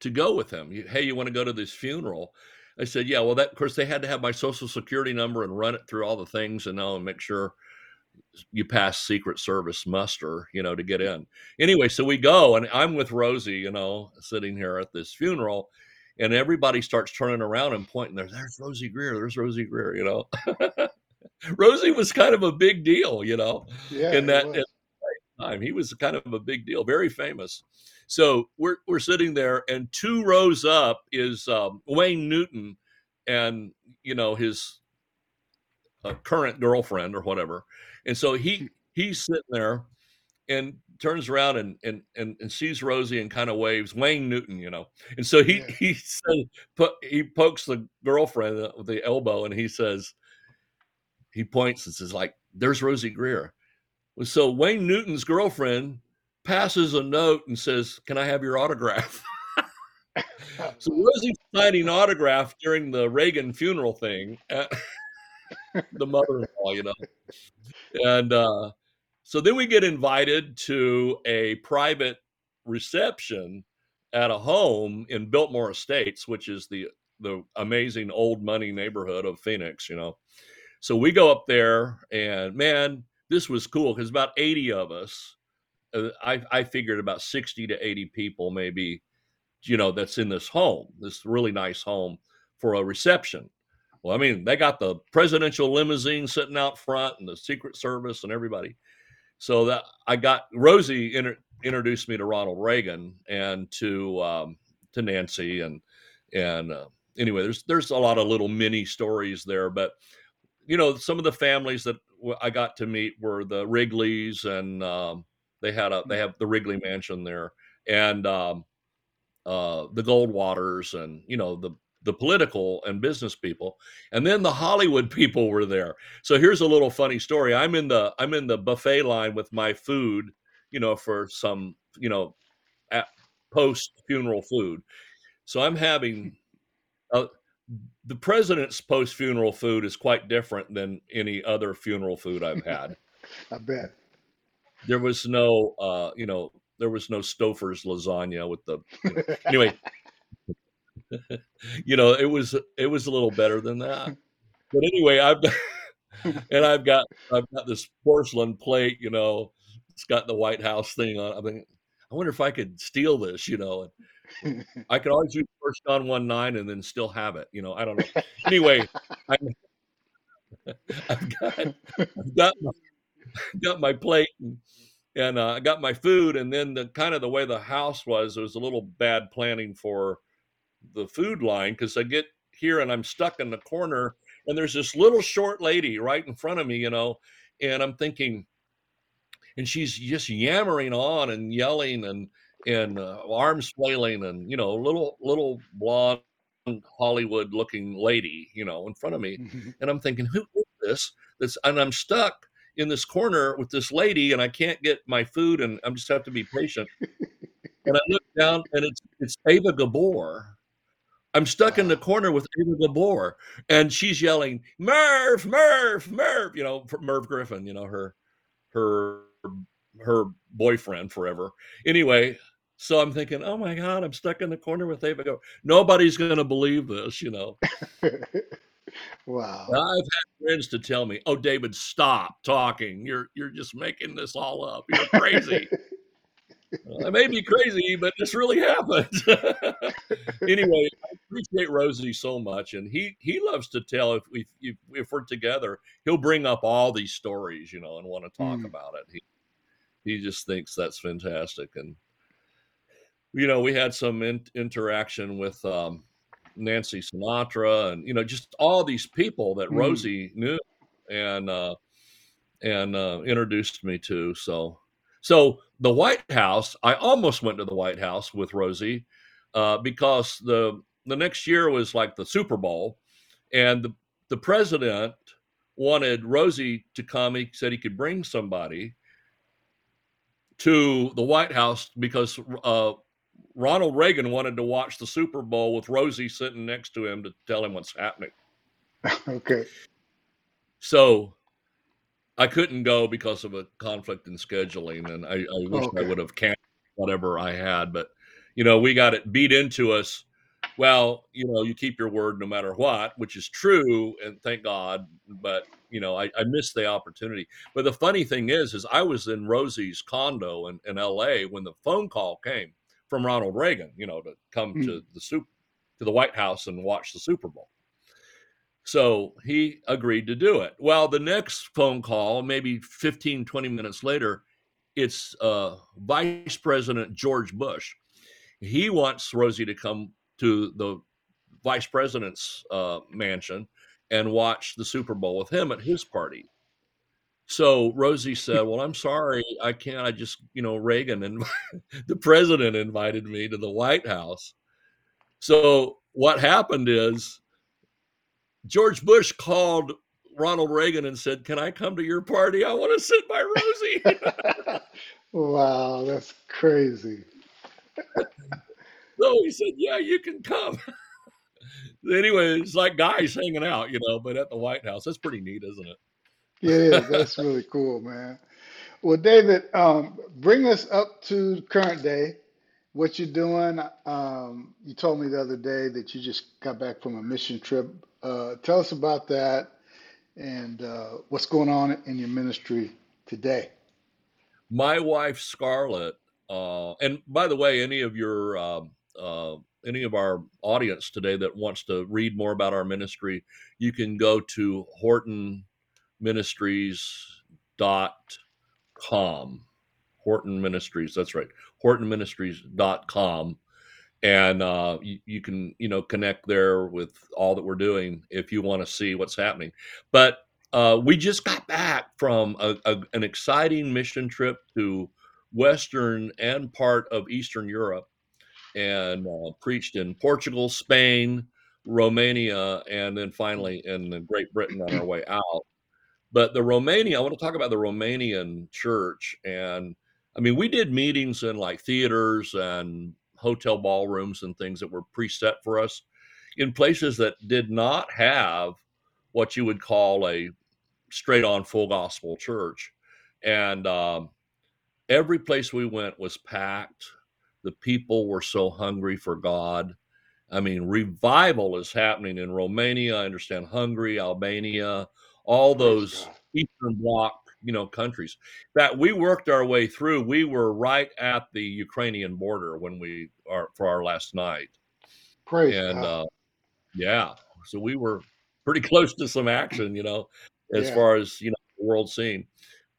to go with him. Hey, you want to go to this funeral? I said, yeah. Well, that of course they had to have my social security number and run it through all the things and know and make sure you pass Secret Service muster, you know, to get in. Anyway, so we go and I'm with Rosey, you know, sitting here at this funeral, and everybody starts turning around and pointing there. There's Rosey Grier. There's Rosey Grier. You know, <laughs> Rosey was kind of a big deal, you know, Yeah, in that time. He was kind of a big deal, very famous. So we're we're sitting there, and two rows up is um, Wayne Newton, and you know his uh, current girlfriend or whatever. And so he he's sitting there and turns around and and and, and sees Rosey and kind of waves Wayne Newton, you know. And so he Yeah. he says put he pokes the girlfriend with the elbow and he says he points and says like there's Rosey Grier. So Wayne Newton's girlfriend passes a note and says, "Can I have your autograph?" <laughs> so Rosey's signing autograph during the Reagan funeral thing. Uh, the mother-in-law, you know. And uh, so then we get invited to a private reception at a home in Biltmore Estates, which is the the amazing old money neighborhood of Phoenix, you know. So we go up there, and man, this was cool because about eighty of us. Uh, I I figured about sixty to eighty people, maybe, you know, that's in this home, this really nice home for a reception. Well, I mean, they got the presidential limousine sitting out front, and the Secret Service, and everybody. So that I got Rosey inter- introduced me to Ronald Reagan and to um, to Nancy, and and uh, anyway, there's there's a lot of little mini stories there, but you know, some of the families that I got to meet were the Wrigleys, and um, they had a they have the Wrigley Mansion there, and um, uh, the Goldwaters, and you know the the political and business people, and then the Hollywood <laughs> people were there. So here's a little funny story. I'm in the I'm in the buffet line with my food, you know, for some you know, post funeral food. So I'm having uh, the president's post funeral food is quite different than any other funeral food I've <laughs> had. I bet. there was no, uh, you know, there was no Stouffer's lasagna with the. You know, anyway, <laughs> <laughs> you know, it was it was a little better than that. But anyway, I've <laughs> <laughs> and I've got I've got this porcelain plate, you know, it's got the White House thing on. I mean, I wonder if I could steal this, you know. And I could always use First John one nine and then still have it, you know. I don't know. Anyway, I, have got I've got my, got my plate and, and uh, I got my food, and then the kind of the way the house was, it was a little bad planning for the food line because I get here and I'm stuck in the corner, and there's this little short lady right in front of me, you know, and I'm thinking, and she's just yammering on and yelling and and uh, arms flailing and you know little little blonde Hollywood looking lady, you know, in front of me, mm-hmm. and I'm thinking, who is this? This and I'm stuck in this corner with this lady, and I can't get my food, and I'm just have to be patient. and I look down, and it's it's Eva Gabor. I'm stuck wow. in the corner with Eva Gabor, and she's yelling, "Merv, Merv, Merv!" You know, Merv Griffin. You know her, her, her boyfriend forever. Anyway, so I'm thinking, oh my God, I'm stuck in the corner with Eva Gabor. Nobody's going to believe this, you know. <laughs> wow. I've had friends to tell me, "Oh, David, stop talking. You're you're just making this all up. You're crazy." <laughs> I may be crazy, but this really happened. <laughs> anyway, I appreciate Rosey so much, and he he loves to tell if we if, if, we're together, he'll bring up all these stories, you know, and want to talk mm. about it. He he just thinks that's fantastic, and you know, we had some in, interaction with um, Nancy Sinatra, and you know, just all these people that mm. Rosey knew, and uh, and uh, introduced me to. So so the White House, I almost went to the White House with Rosey uh, because the the next year was like the Super Bowl, and the the president wanted Rosey to come. He said he could bring somebody to the White House because uh, Ronald Reagan wanted to watch the Super Bowl with Rosey sitting next to him to tell him what's happening. <laughs> okay. So I couldn't go because of a conflict in scheduling, and I, I wish okay. I would have canceled whatever I had. But you know, we got it beat into us. Well, you know, you keep your word no matter what, which is true, and thank God. But you know, I, I missed the opportunity. But the funny thing is, is I was in Rosey's condo in, in L.A. when the phone call came from Ronald Reagan, you know, to come mm. to the soup to the White House and watch the Super Bowl. So he agreed to do it. Well, the next phone call, maybe 15, 20 minutes later, it's uh, Vice President George Bush. He wants Rosey to come to the vice president's uh, mansion and watch the Super Bowl with him at his party. So Rosey said, "Well, I'm sorry, I can't. I just, you know, Reagan and <laughs> the president invited me to the White House." So what happened is George Bush called Ronald Reagan and said, "Can I come to your party? I want to sit by Rosey." <laughs> wow, that's crazy. so he said, "Yeah, you can come." <laughs> anyway, it's like guys hanging out, you know, but at the White House. That's pretty neat, isn't it? yeah, that's really cool, man. Well, David, um, bring us up to current day. What you're doing? Um, you told me the other day that you just got back from a mission trip uh, tell us about that and uh, what's going on in your ministry today. My wife, Scarlett, uh, and by the way, any of your um, uh, any of our audience today that wants to read more about our ministry, you can go to hortonministries.com. Horton Ministries, that's right. hortonministries.com and uh, you, you, can you know connect there with all that we're doing if you want to see what's happening. But uh, we just got back from a, a, an exciting mission trip to western and part of eastern europe and uh, preached in portugal spain romania and then finally in great britain on our way out. But the romania i want to talk about the romanian church and i mean we did meetings in like theaters and hotel ballrooms and things that were preset for us in places that did not have what you would call a straight on full gospel church. And um, every place we went was packed. The people were so hungry for God. I mean, revival is happening in Romania. I understand Hungary, Albania, all those Eastern Bloc, you know, countries that we worked our way through. We were right at the Ukrainian border when we are for our last night, Praise and uh, yeah, so we were pretty <laughs> close to some action, you know, as Yeah. far as you know, the world scene.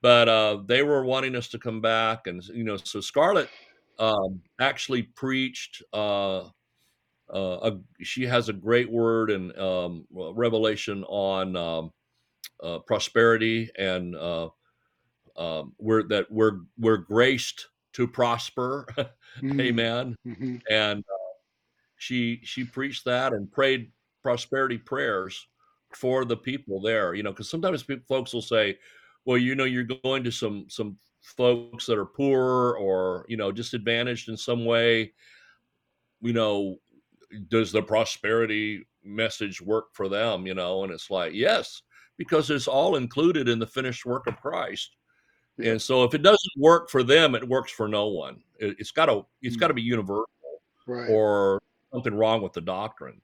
But uh, they were wanting us to come back, and you know, so Scarlett um, actually preached. Uh, uh, a, she has a great word and um, revelation on um, uh, prosperity and uh, um, we're that we're we're graced to prosper. <laughs> Mm, Amen. mhm. And uh, she she preached that and prayed prosperity prayers for the people there. You know, because sometimes people, folks will say, "Well, you know, you're going to some some folks that are poor or you know disadvantaged in some way. You know, does the prosperity message work for them you know and it's like yes because it's all included in the finished work of christ. Yeah. and so if it doesn't work for them it works for no one. It, it's got to it's got to be universal Right. or something wrong with the doctrine.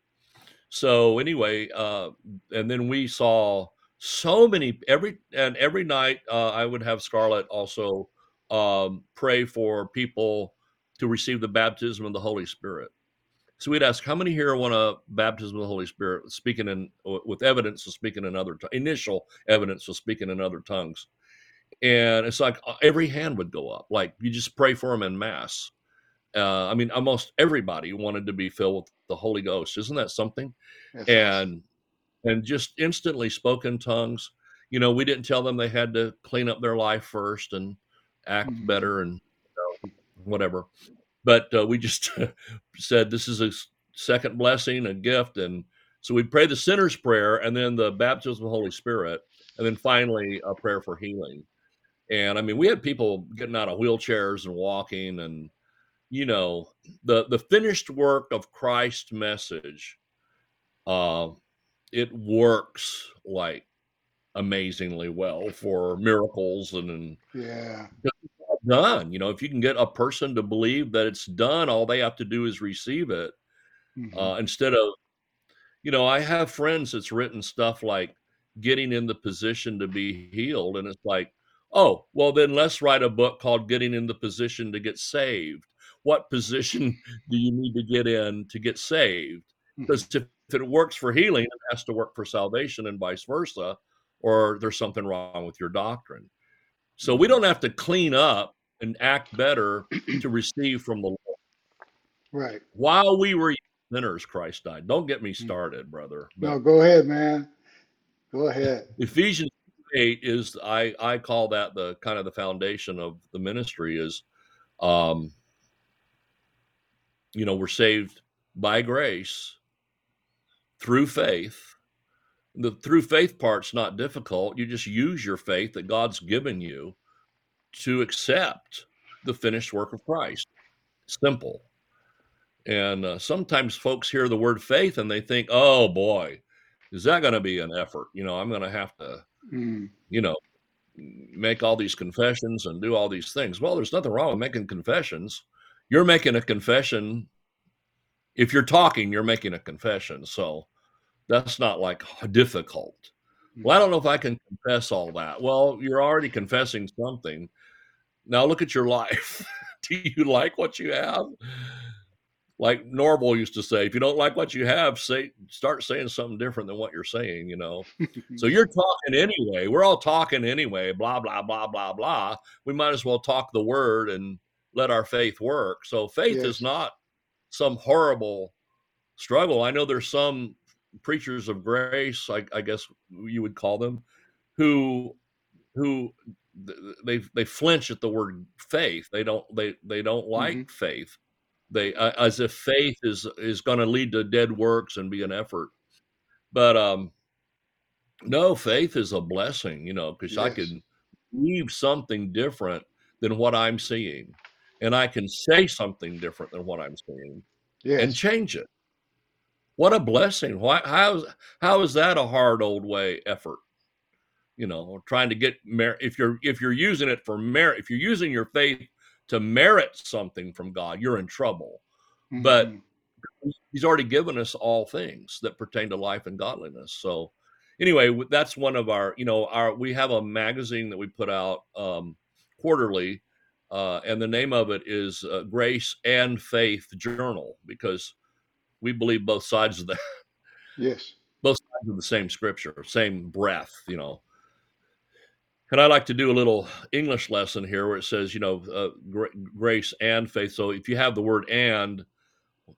So anyway uh and then we saw so many every and every night uh, i would have scarlett also um pray for people to receive the baptism of the holy spirit so we'd ask, how many here want a baptism of the Holy Spirit, speaking in with evidence of speaking in other initial evidence of speaking in other tongues? And it's like uh, every hand would go up, like you just pray for them in mass. Uh, I mean, almost everybody wanted to be filled with the Holy Ghost. Isn't that something? Awesome. And and just instantly spoke in tongues. You know, we didn't tell them they had to clean up their life first and act Mhm. better and you know, whatever but uh, we just <laughs> said this is a second blessing, a gift, and so we pray the sinner's prayer, and then the baptism of the Holy Spirit, and then finally a prayer for healing. And I mean, we had people getting out of wheelchairs and walking, and you know, the the finished work of Christ's message, uh, it works like amazingly well for miracles and, and Yeah. Done. You know, if you can get a person to believe that it's done, all they have to do is receive it. Mhm. Uh, instead of, you know, I have friends that's written stuff like getting in the position to be healed. And it's like, oh, well, then let's write a book called Getting in the Position to Get Saved. What position <laughs> do you need to get in to get saved? Because if, if it works for healing, it has to work for salvation and vice versa, or there's something wrong with your doctrine. So we don't have to clean up and act better <clears throat> to receive from the Lord. Right. While we were sinners, Christ died. Don't get me started, brother. But No, go ahead, man. Go ahead. Ephesians 8 is I I call that the kind of the foundation of the ministry is um you know, we're saved by grace through faith. The through faith part's not difficult. You just use your faith that God's given you to accept the finished work of Christ. Simple. And uh, sometimes folks hear the word faith and they think, "Oh boy, is that going to be an effort? You know, I'm going to have to, Mm. you know, make all these confessions and do all these things." Well, there's nothing wrong with making confessions. You're making a confession. If you're talking, you're making a confession. So that's not like <laughs> difficult. Well, I don't know if I can confess all that. Well, you're already confessing something. Now look at your life. <laughs> Do you like what you have? Like Norvel used to say, if you don't like what you have, say start saying something different than what you're saying, you know. <laughs> So you're talking anyway. We're all talking anyway, blah, blah, blah, blah, blah. We might as well talk the word and let our faith work. So faith Yes. is not some horrible struggle. I know there's some preachers of grace, I, I guess you would call them, who who they they flinch at the word faith. They don't they they don't like faith. They uh, as if faith is is going to lead to dead works and be an effort. But um no, faith is a blessing, you know, because I can leave something different than what I'm seeing, and I can say something different than what I'm seeing yes. and change it. What a blessing! Why? How is how is that a hard old way effort? You know, trying to get merit. If you're if you're using it for merit, if you're using your faith to merit something from God, you're in trouble. but- Mhm. he's already given us all things that pertain to life and godliness. So anyway, that's one of our, you know, our we have a magazine that we put out um, quarterly, uh, and the name of it is uh, Grace and Faith Journal because we believe both sides of that. <laughs> Yes. Both sides of the same scripture, same breath, you know. And I like to do a little English lesson here where it says, you know, uh, grace and faith. So if you have the word and,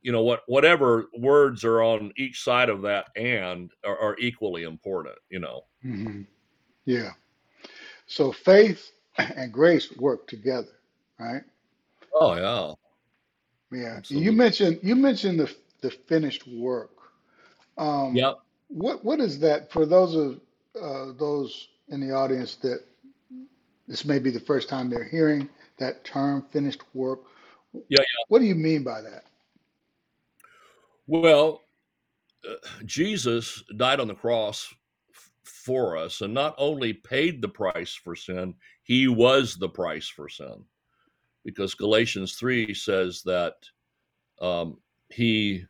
you know what whatever words are on each side of that and are, are equally important you know hmm Yeah. So faith and grace work together, right? oh yeah Yeah. You mentioned you mentioned the the finished work. Um, yep what what is that for those of uh, those in the audience that this may be the first time they're hearing that term, finished work? yeah What do you mean by that? well uh, jesus died on the cross f- for us and not only paid the price for sin he was the price for sin because galatians 3 says that um, he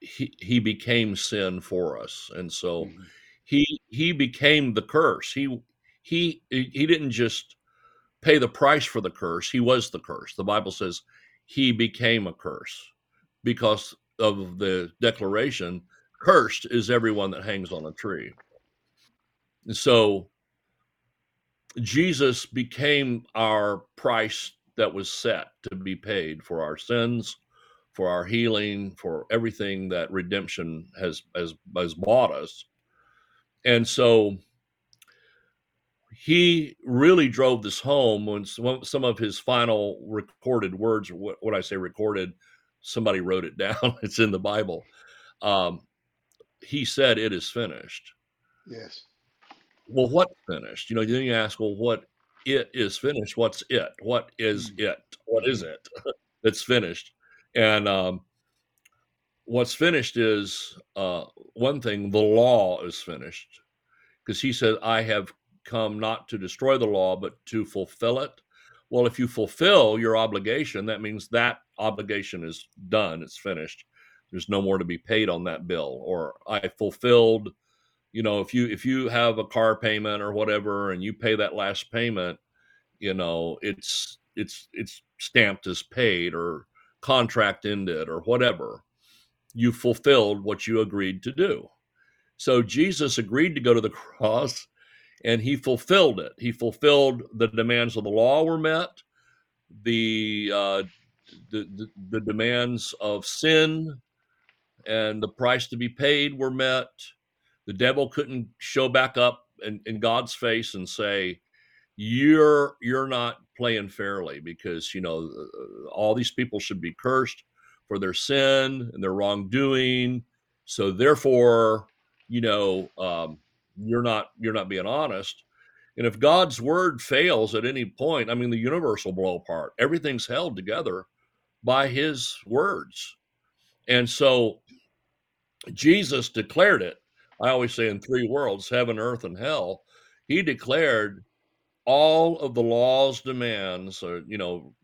he he became sin for us and so hmm he he became the curse. He he he didn't just pay the price for the curse he was the curse. The bible says he became a curse because of the declaration cursed is everyone that hangs on a tree. And so jesus became our price that was set to be paid for our sins for our healing for everything that redemption has has has bought us and so he really drove this home when some, some of his final recorded words, what, what I say recorded, somebody wrote it <laughs> down. it's in the Bible. Um, he said, "It is finished." Yes. Well, what finished? You know, then you ask, well, what it is finished? What's it? What is Mm-hmm. it? What is it <laughs> that's finished? And um, what's finished is uh, one thing. The law is finished because he said, I have come not to destroy the law, but to fulfill it. Well, if you fulfill your obligation, that means that obligation is done, it's finished. There's no more to be paid on that bill. Or I fulfilled, you know, if you if you have a car payment or whatever and you pay that last payment, you know, it's it's it's stamped as paid or contract ended or whatever. You fulfilled what you agreed to do. So Jesus agreed to go to the <laughs> cross and he fulfilled it. He fulfilled the demands of the law were met, the uh, the, the, the demands of sin and the price to be paid were met. The devil couldn't show back up in, in God's face and say, "You're you're not playing fairly," because you know uh, all these people should be cursed for their sin and their wrongdoing. So therefore, you know, um, you're not you're not being honest. And if God's word fails at any point, I mean, the universe will blow apart. Everything's held together by His words, and so Jesus declared it. I always say in three worlds heaven, earth, and hell. He declared all of the law's demands, or, you know,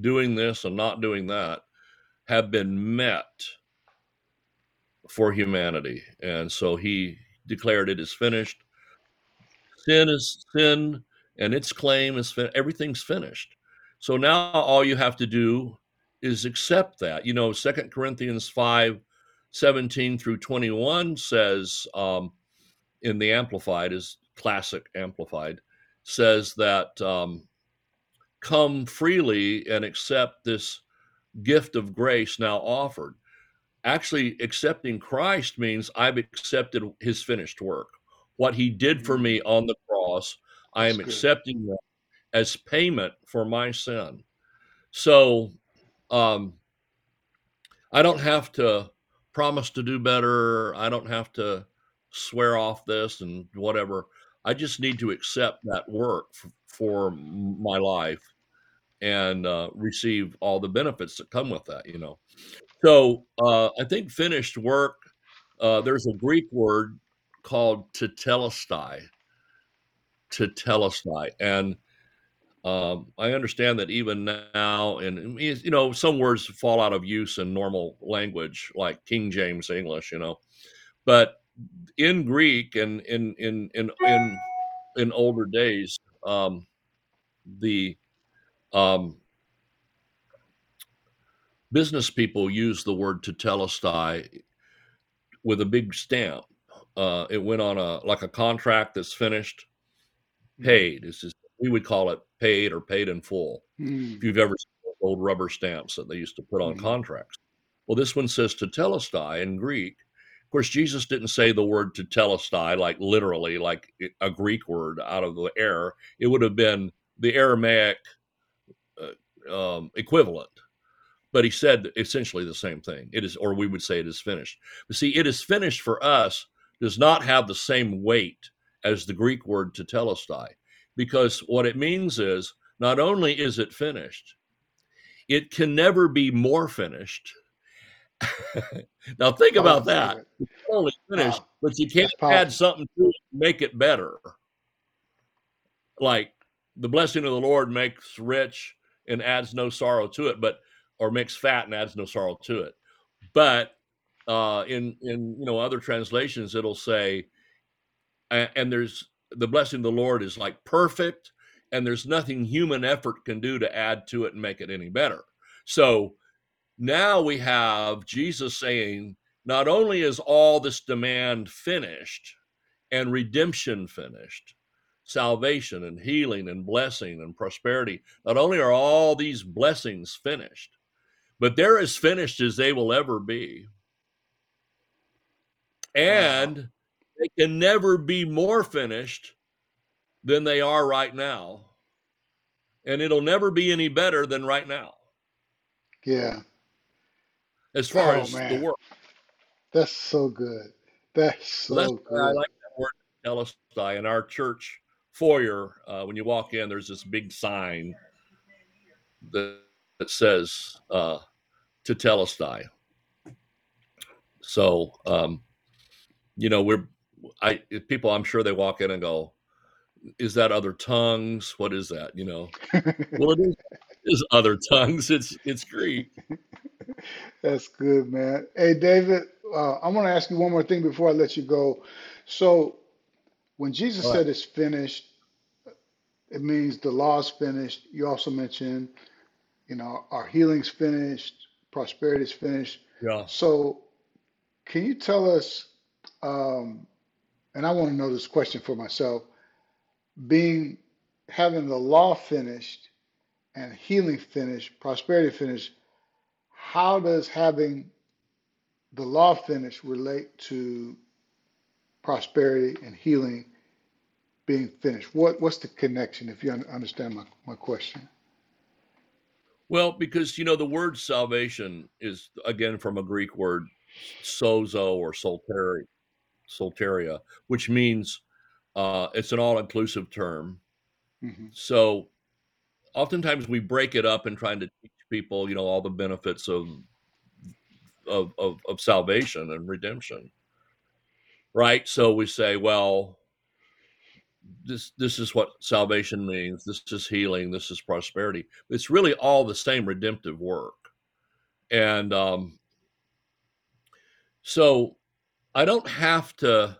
doing this and not doing that, have been met for humanity. And so he declared it is finished. Sin is sin, and its claim is fin- everything's finished. So now all you have to do is accept that. You know, Second Corinthians 5 17 through 21 says, um, in the Amplified, is classic Amplified, says that um, come freely and accept this gift of grace now offered. Actually, accepting Christ means I've accepted his finished work. What he did for Mm, me on the cross, I am accepting that as payment for my sin. So um, I don't have to promise to do better. I don't have to swear off this and whatever. I just need to accept that work f- for my life and uh, receive all the benefits that come with that, you know. So uh, I think finished work, uh, there's a Greek word called tetelestai, tetelestai. And Um, I understand that even now, and you know, some words fall out of use in normal language, like King James English, you know, but in Greek and in in in in in older days, um, the um, business people use the word tetelestai with a big stamp. Uh, it went on a like a contract that's finished, Mm. paid. It's just we would call it paid or paid in full. Mm. If you've ever seen old rubber stamps that they used to put on Mhm. contracts. Well, this one says tetelestai in Greek. Of course, Jesus didn't say the word tetelestai like literally, like a Greek word out of the air. It would have been the Aramaic um, equivalent. But he said essentially the same thing. It is, or we would say it is finished. But see, it is finished for us does not have the same weight as the Greek word tetelestai, because what it means is not only is it finished, it can never be more finished. <laughs> now think about that. It's only finished, Wow. but you can't add something to it make it better. Like the blessing of the Lord makes rich and adds no sorrow to it, but or makes fat and adds no sorrow to it. But uh, in in you know other translations, it'll say, and there's the blessing of the Lord is like perfect, and there's nothing human effort can do to add to it and make it any better. So now we have Jesus saying, not only is all this demand finished and redemption finished, salvation and healing and blessing and prosperity, not only are all these blessings finished, but they're as finished as they will ever be. And they can never be more finished than they are right now. And it'll never be any better than right now, Yeah, as far Oh, as the man. world. that's so good. That's so So that's why I like that word telestai. In our church foyer, uh, when you walk in, there's this big sign that, that says uh, tetelestai. So, um, you know, we're I people. I'm sure they walk in and go, "Is that other tongues? What is that?" You know. <laughs> Well, it is, is other tongues. It's it's Greek. That's good, man. Hey, David, uh, I want to ask you one more thing before I let you go. So, when Jesus said it's finished, it means the law is finished. You also mentioned, you know, our healing's finished, prosperity's finished. Yeah. So, can you tell us, um, and I want to know this question for myself, being having the law finished and healing finished, prosperity finished, how does having the law finished relate to prosperity and healing being finished? What what's the connection, if you understand my, my question? Well, because you know the word salvation is again from a Greek word sozo or solteri, solteria, which means uh, it's an all-inclusive term. hmm So oftentimes we break it up in trying to teach people, you know, all the benefits of of of, of salvation and redemption, right? So we say, well, this this is what salvation means. This is healing. This is prosperity. It's really all the same redemptive work, and um, so I don't have to.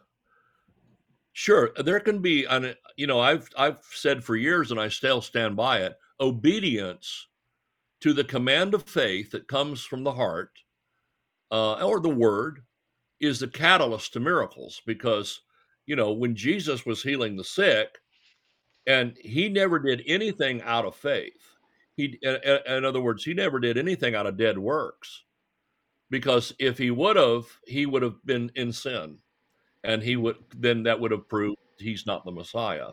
Sure, there can be, an, you know, I've I've said for years, and I still stand by it. Obedience to the command of faith that comes from the heart uh, or the word is the catalyst to miracles. Because you know, when Jesus was healing the sick, and he never did anything out of faith. He, in, other words, he never did anything out of dead works. Because if he would have, he would have been in sin and he would then that would have proved he's not the Messiah.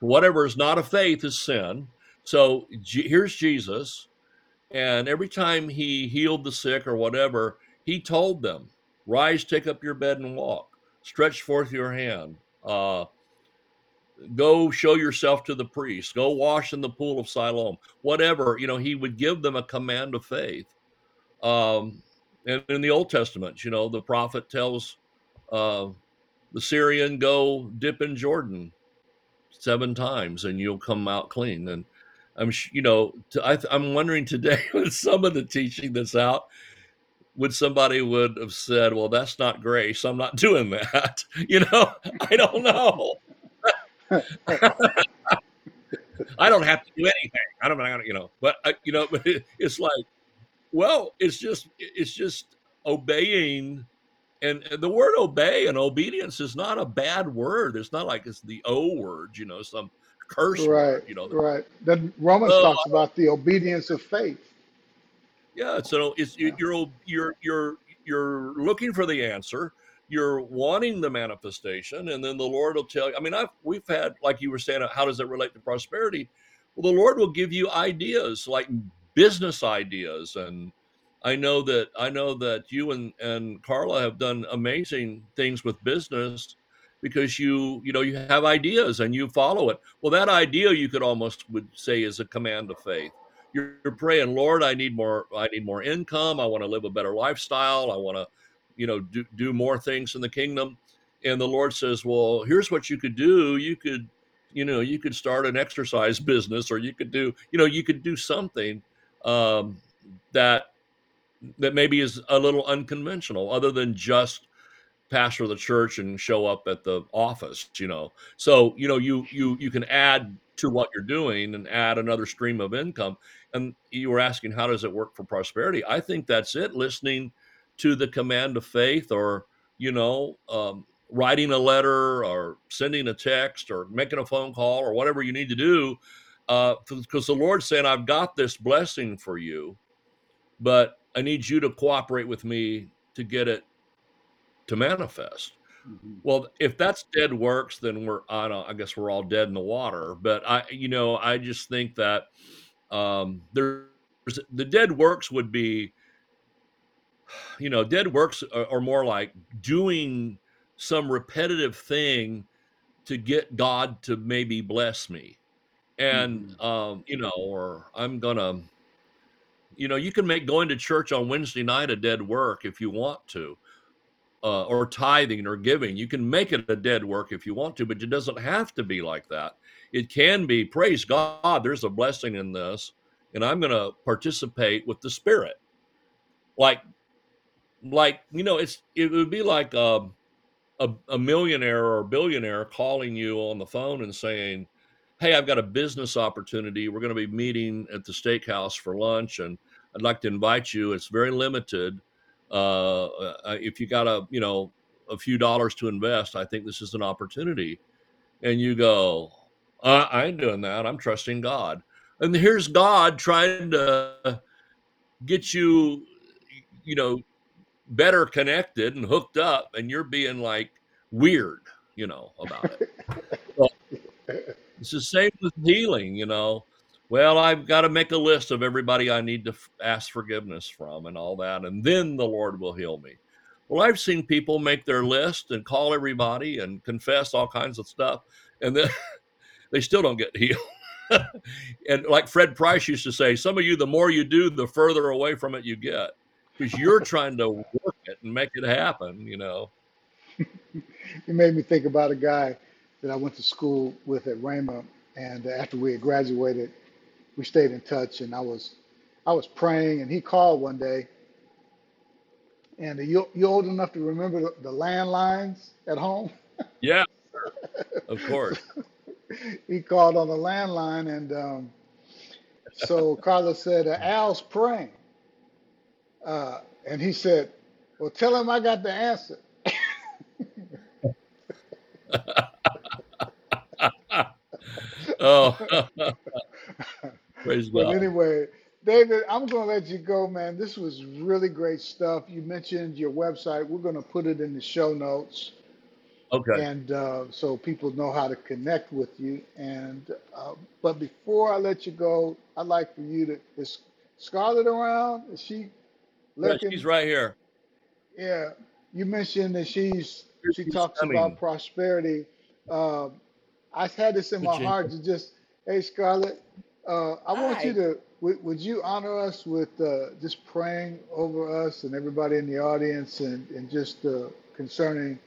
Whatever is not of faith is sin. So here's Jesus, and every time he healed the sick or whatever, he told them, "Rise, take up your bed and walk. Stretch forth your hand. Uh, go show yourself to the priest. Go wash in the pool of Siloam. Whatever you know, he would give them a command of faith. Um, and in the Old Testament, you know, the prophet tells uh, the Syrian, "Go dip in Jordan seven times, and you'll come out clean." And I'm you know I, I'm wondering today <laughs> with some of the teaching that's out, would somebody would have said, "Well, that's not grace. I'm not doing that." <laughs> You know, I don't know. <laughs> I don't have to do anything. I don't, you know, but I, you know, <laughs> it's like, well, it's just, it's just obeying, and, and the word obey and obedience is not a bad word. It's not like it's the O word, you know, some curse Right, word, you know. right. Then Romans talks about the obedience of faith. Yeah. So it's Yeah. you're you're you're you're looking for the answer. You're wanting the manifestation, and then the Lord will tell you. I mean, I've we've had like you were saying, how does it relate to prosperity? Well, the Lord will give you ideas, like business ideas, and I know that I know that you and and Carla have done amazing things with business because you you know you have ideas and you follow it. Well, that idea you could almost would say is a command of faith. You're, you're praying, Lord, I need more. I need more income. I want to live a better lifestyle. I want to, you know, do do more things in the kingdom. And the Lord says, well, here's what you could do. You could, you know, you could start an exercise business, or you could do, you know, you could do something um, that that maybe is a little unconventional, other than just pastor of the church and show up at the office you know. So you know you you you can add to what you're doing and add another stream of income. And you were asking how does it work for prosperity? I think that's it listening to the command of faith or you know um, writing a letter or sending a text or making a phone call or whatever you need to do because the lord's saying i've got this blessing for you but i need you to cooperate with me to get it to manifest. Mhm. Well, if that's dead works, then we're I don't I guess we're all dead in the water. But I you know I just think that um, there's the dead works would be you know dead works are, are more like doing some repetitive thing to get God to maybe bless me, and Mhm. um, you know or I'm gonna you know you can make going to church on Wednesday night a dead work if you want to uh, or tithing or giving. You can make it a dead work if you want to, but it doesn't have to be like that. It can be, praise God, there's a blessing in this, and I'm going to participate with the Spirit. Like, like you know, it's it would be like a, a, a millionaire or a billionaire calling you on the phone and saying, "Hey, I've got a business opportunity. We're going to be meeting at the steakhouse for lunch, and I'd like to invite you. It's very limited. Uh, uh, if you got a you know a few dollars to invest, I think this is an opportunity." And you go, uh, "I ain't doing that. I'm trusting God." And here's God trying to get you, you know, better connected and hooked up, and you're being like weird, you know, about it. Well, <laughs> it's the same with healing, you know. Well, I've got to make a list of everybody I need to f- ask forgiveness from and all that, and then the Lord will heal me. Well, I've seen people make their list and call everybody and confess all kinds of stuff, and then <laughs> they still don't get healed. <laughs> and like Fred Price used to say, some of you, the more you do, the further away from it you get because you're trying to work it and make it happen, you know. <laughs> You made me think about a guy that I went to school with at Rhema, and after we had graduated, we stayed in touch. And I was, I was praying, and he called one day. And you you old enough to remember the, the landlines at home? <laughs> Yeah, of course. he called on the landline, and um, so Carla said, uh, "Al's praying," uh, and he said, "Well, tell him I got the answer." <laughs> oh, <laughs> praise But God. anyway, David, I'm going to let you go, man. This was really great stuff. You mentioned your website. We're going to put it in the show notes, Okay. and uh, so people know how to connect with you. And uh, but before I let you go, I'd like for you to is Scarlett around? Is she Yeah, lurking? she's right here. Yeah, you mentioned that she's Here she she's talks coming. about prosperity. Um, I had this in my Virginia. heart to just, hey Scarlett, uh, I want you to, would, would you honor us with uh, just praying over us and everybody in the audience and, and just uh, concerning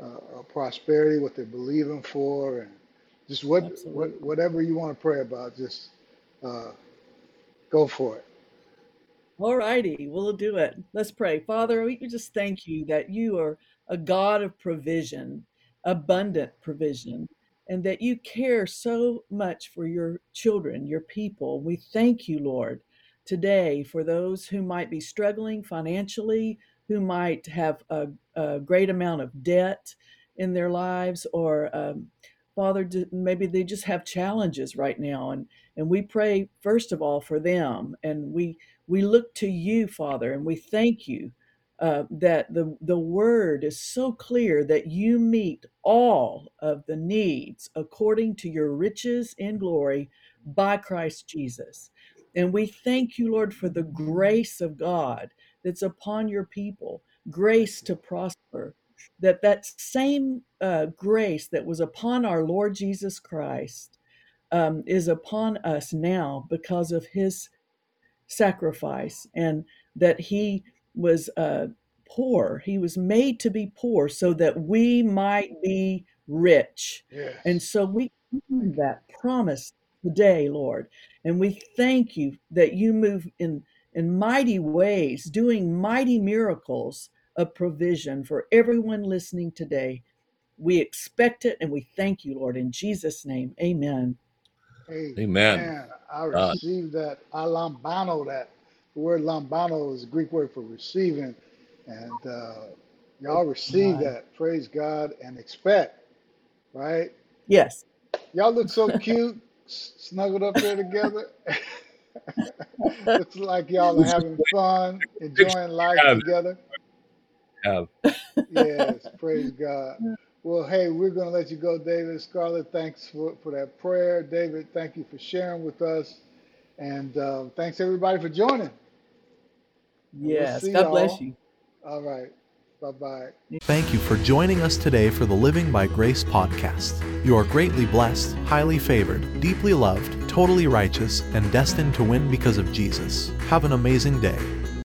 uh, uh, prosperity, what they're believing for, and just what, Absolutely. what whatever you want to pray about, just uh, go for it. All righty, we'll do it. Let's pray. Father, we just thank you that you are a God of provision, abundant provision, and that you care so much for your children, your people. We thank you, Lord, today for those who might be struggling financially, who might have a, a great amount of debt in their lives, or um, Father, maybe they just have challenges right now, and and we pray first of all for them, and we we look to you, Father, and we thank you uh, that the the word is so clear that you meet all of the needs according to your riches in glory by Christ Jesus. And we thank you, Lord, for the grace of God that's upon your people, grace to prosper, that that same uh, grace that was upon our Lord Jesus Christ um, is upon us now because of his sacrifice and that he was uh, poor. He was made to be poor so that we might be rich. Yes. And so we that promise today, Lord. And we thank you that you move in in mighty ways, doing mighty miracles of provision for everyone listening today. We expect it and we thank you, Lord, in Jesus' name. Amen. Amen. Amen. I Uh, received that. I lambano that. The word lambano is a Greek word for receiving. And uh, y'all receive that. Praise God and expect, right? Yes. Y'all look so <laughs> cute, snuggled up there together. <laughs> Looks like y'all are having fun, enjoying life have, together. have. Yes, <laughs> praise God. Well, hey, we're going to let you go, David. Scarlett, thanks for, for that prayer. David, thank you for sharing with us. And uh, thanks, everybody, for joining. And we'll Yes. God bless y'all. you. All right. Bye bye. Thank you for joining us today for the Living by Grace podcast. You are greatly blessed, highly favored, deeply loved, totally righteous, and destined to win because of Jesus. Have an amazing day.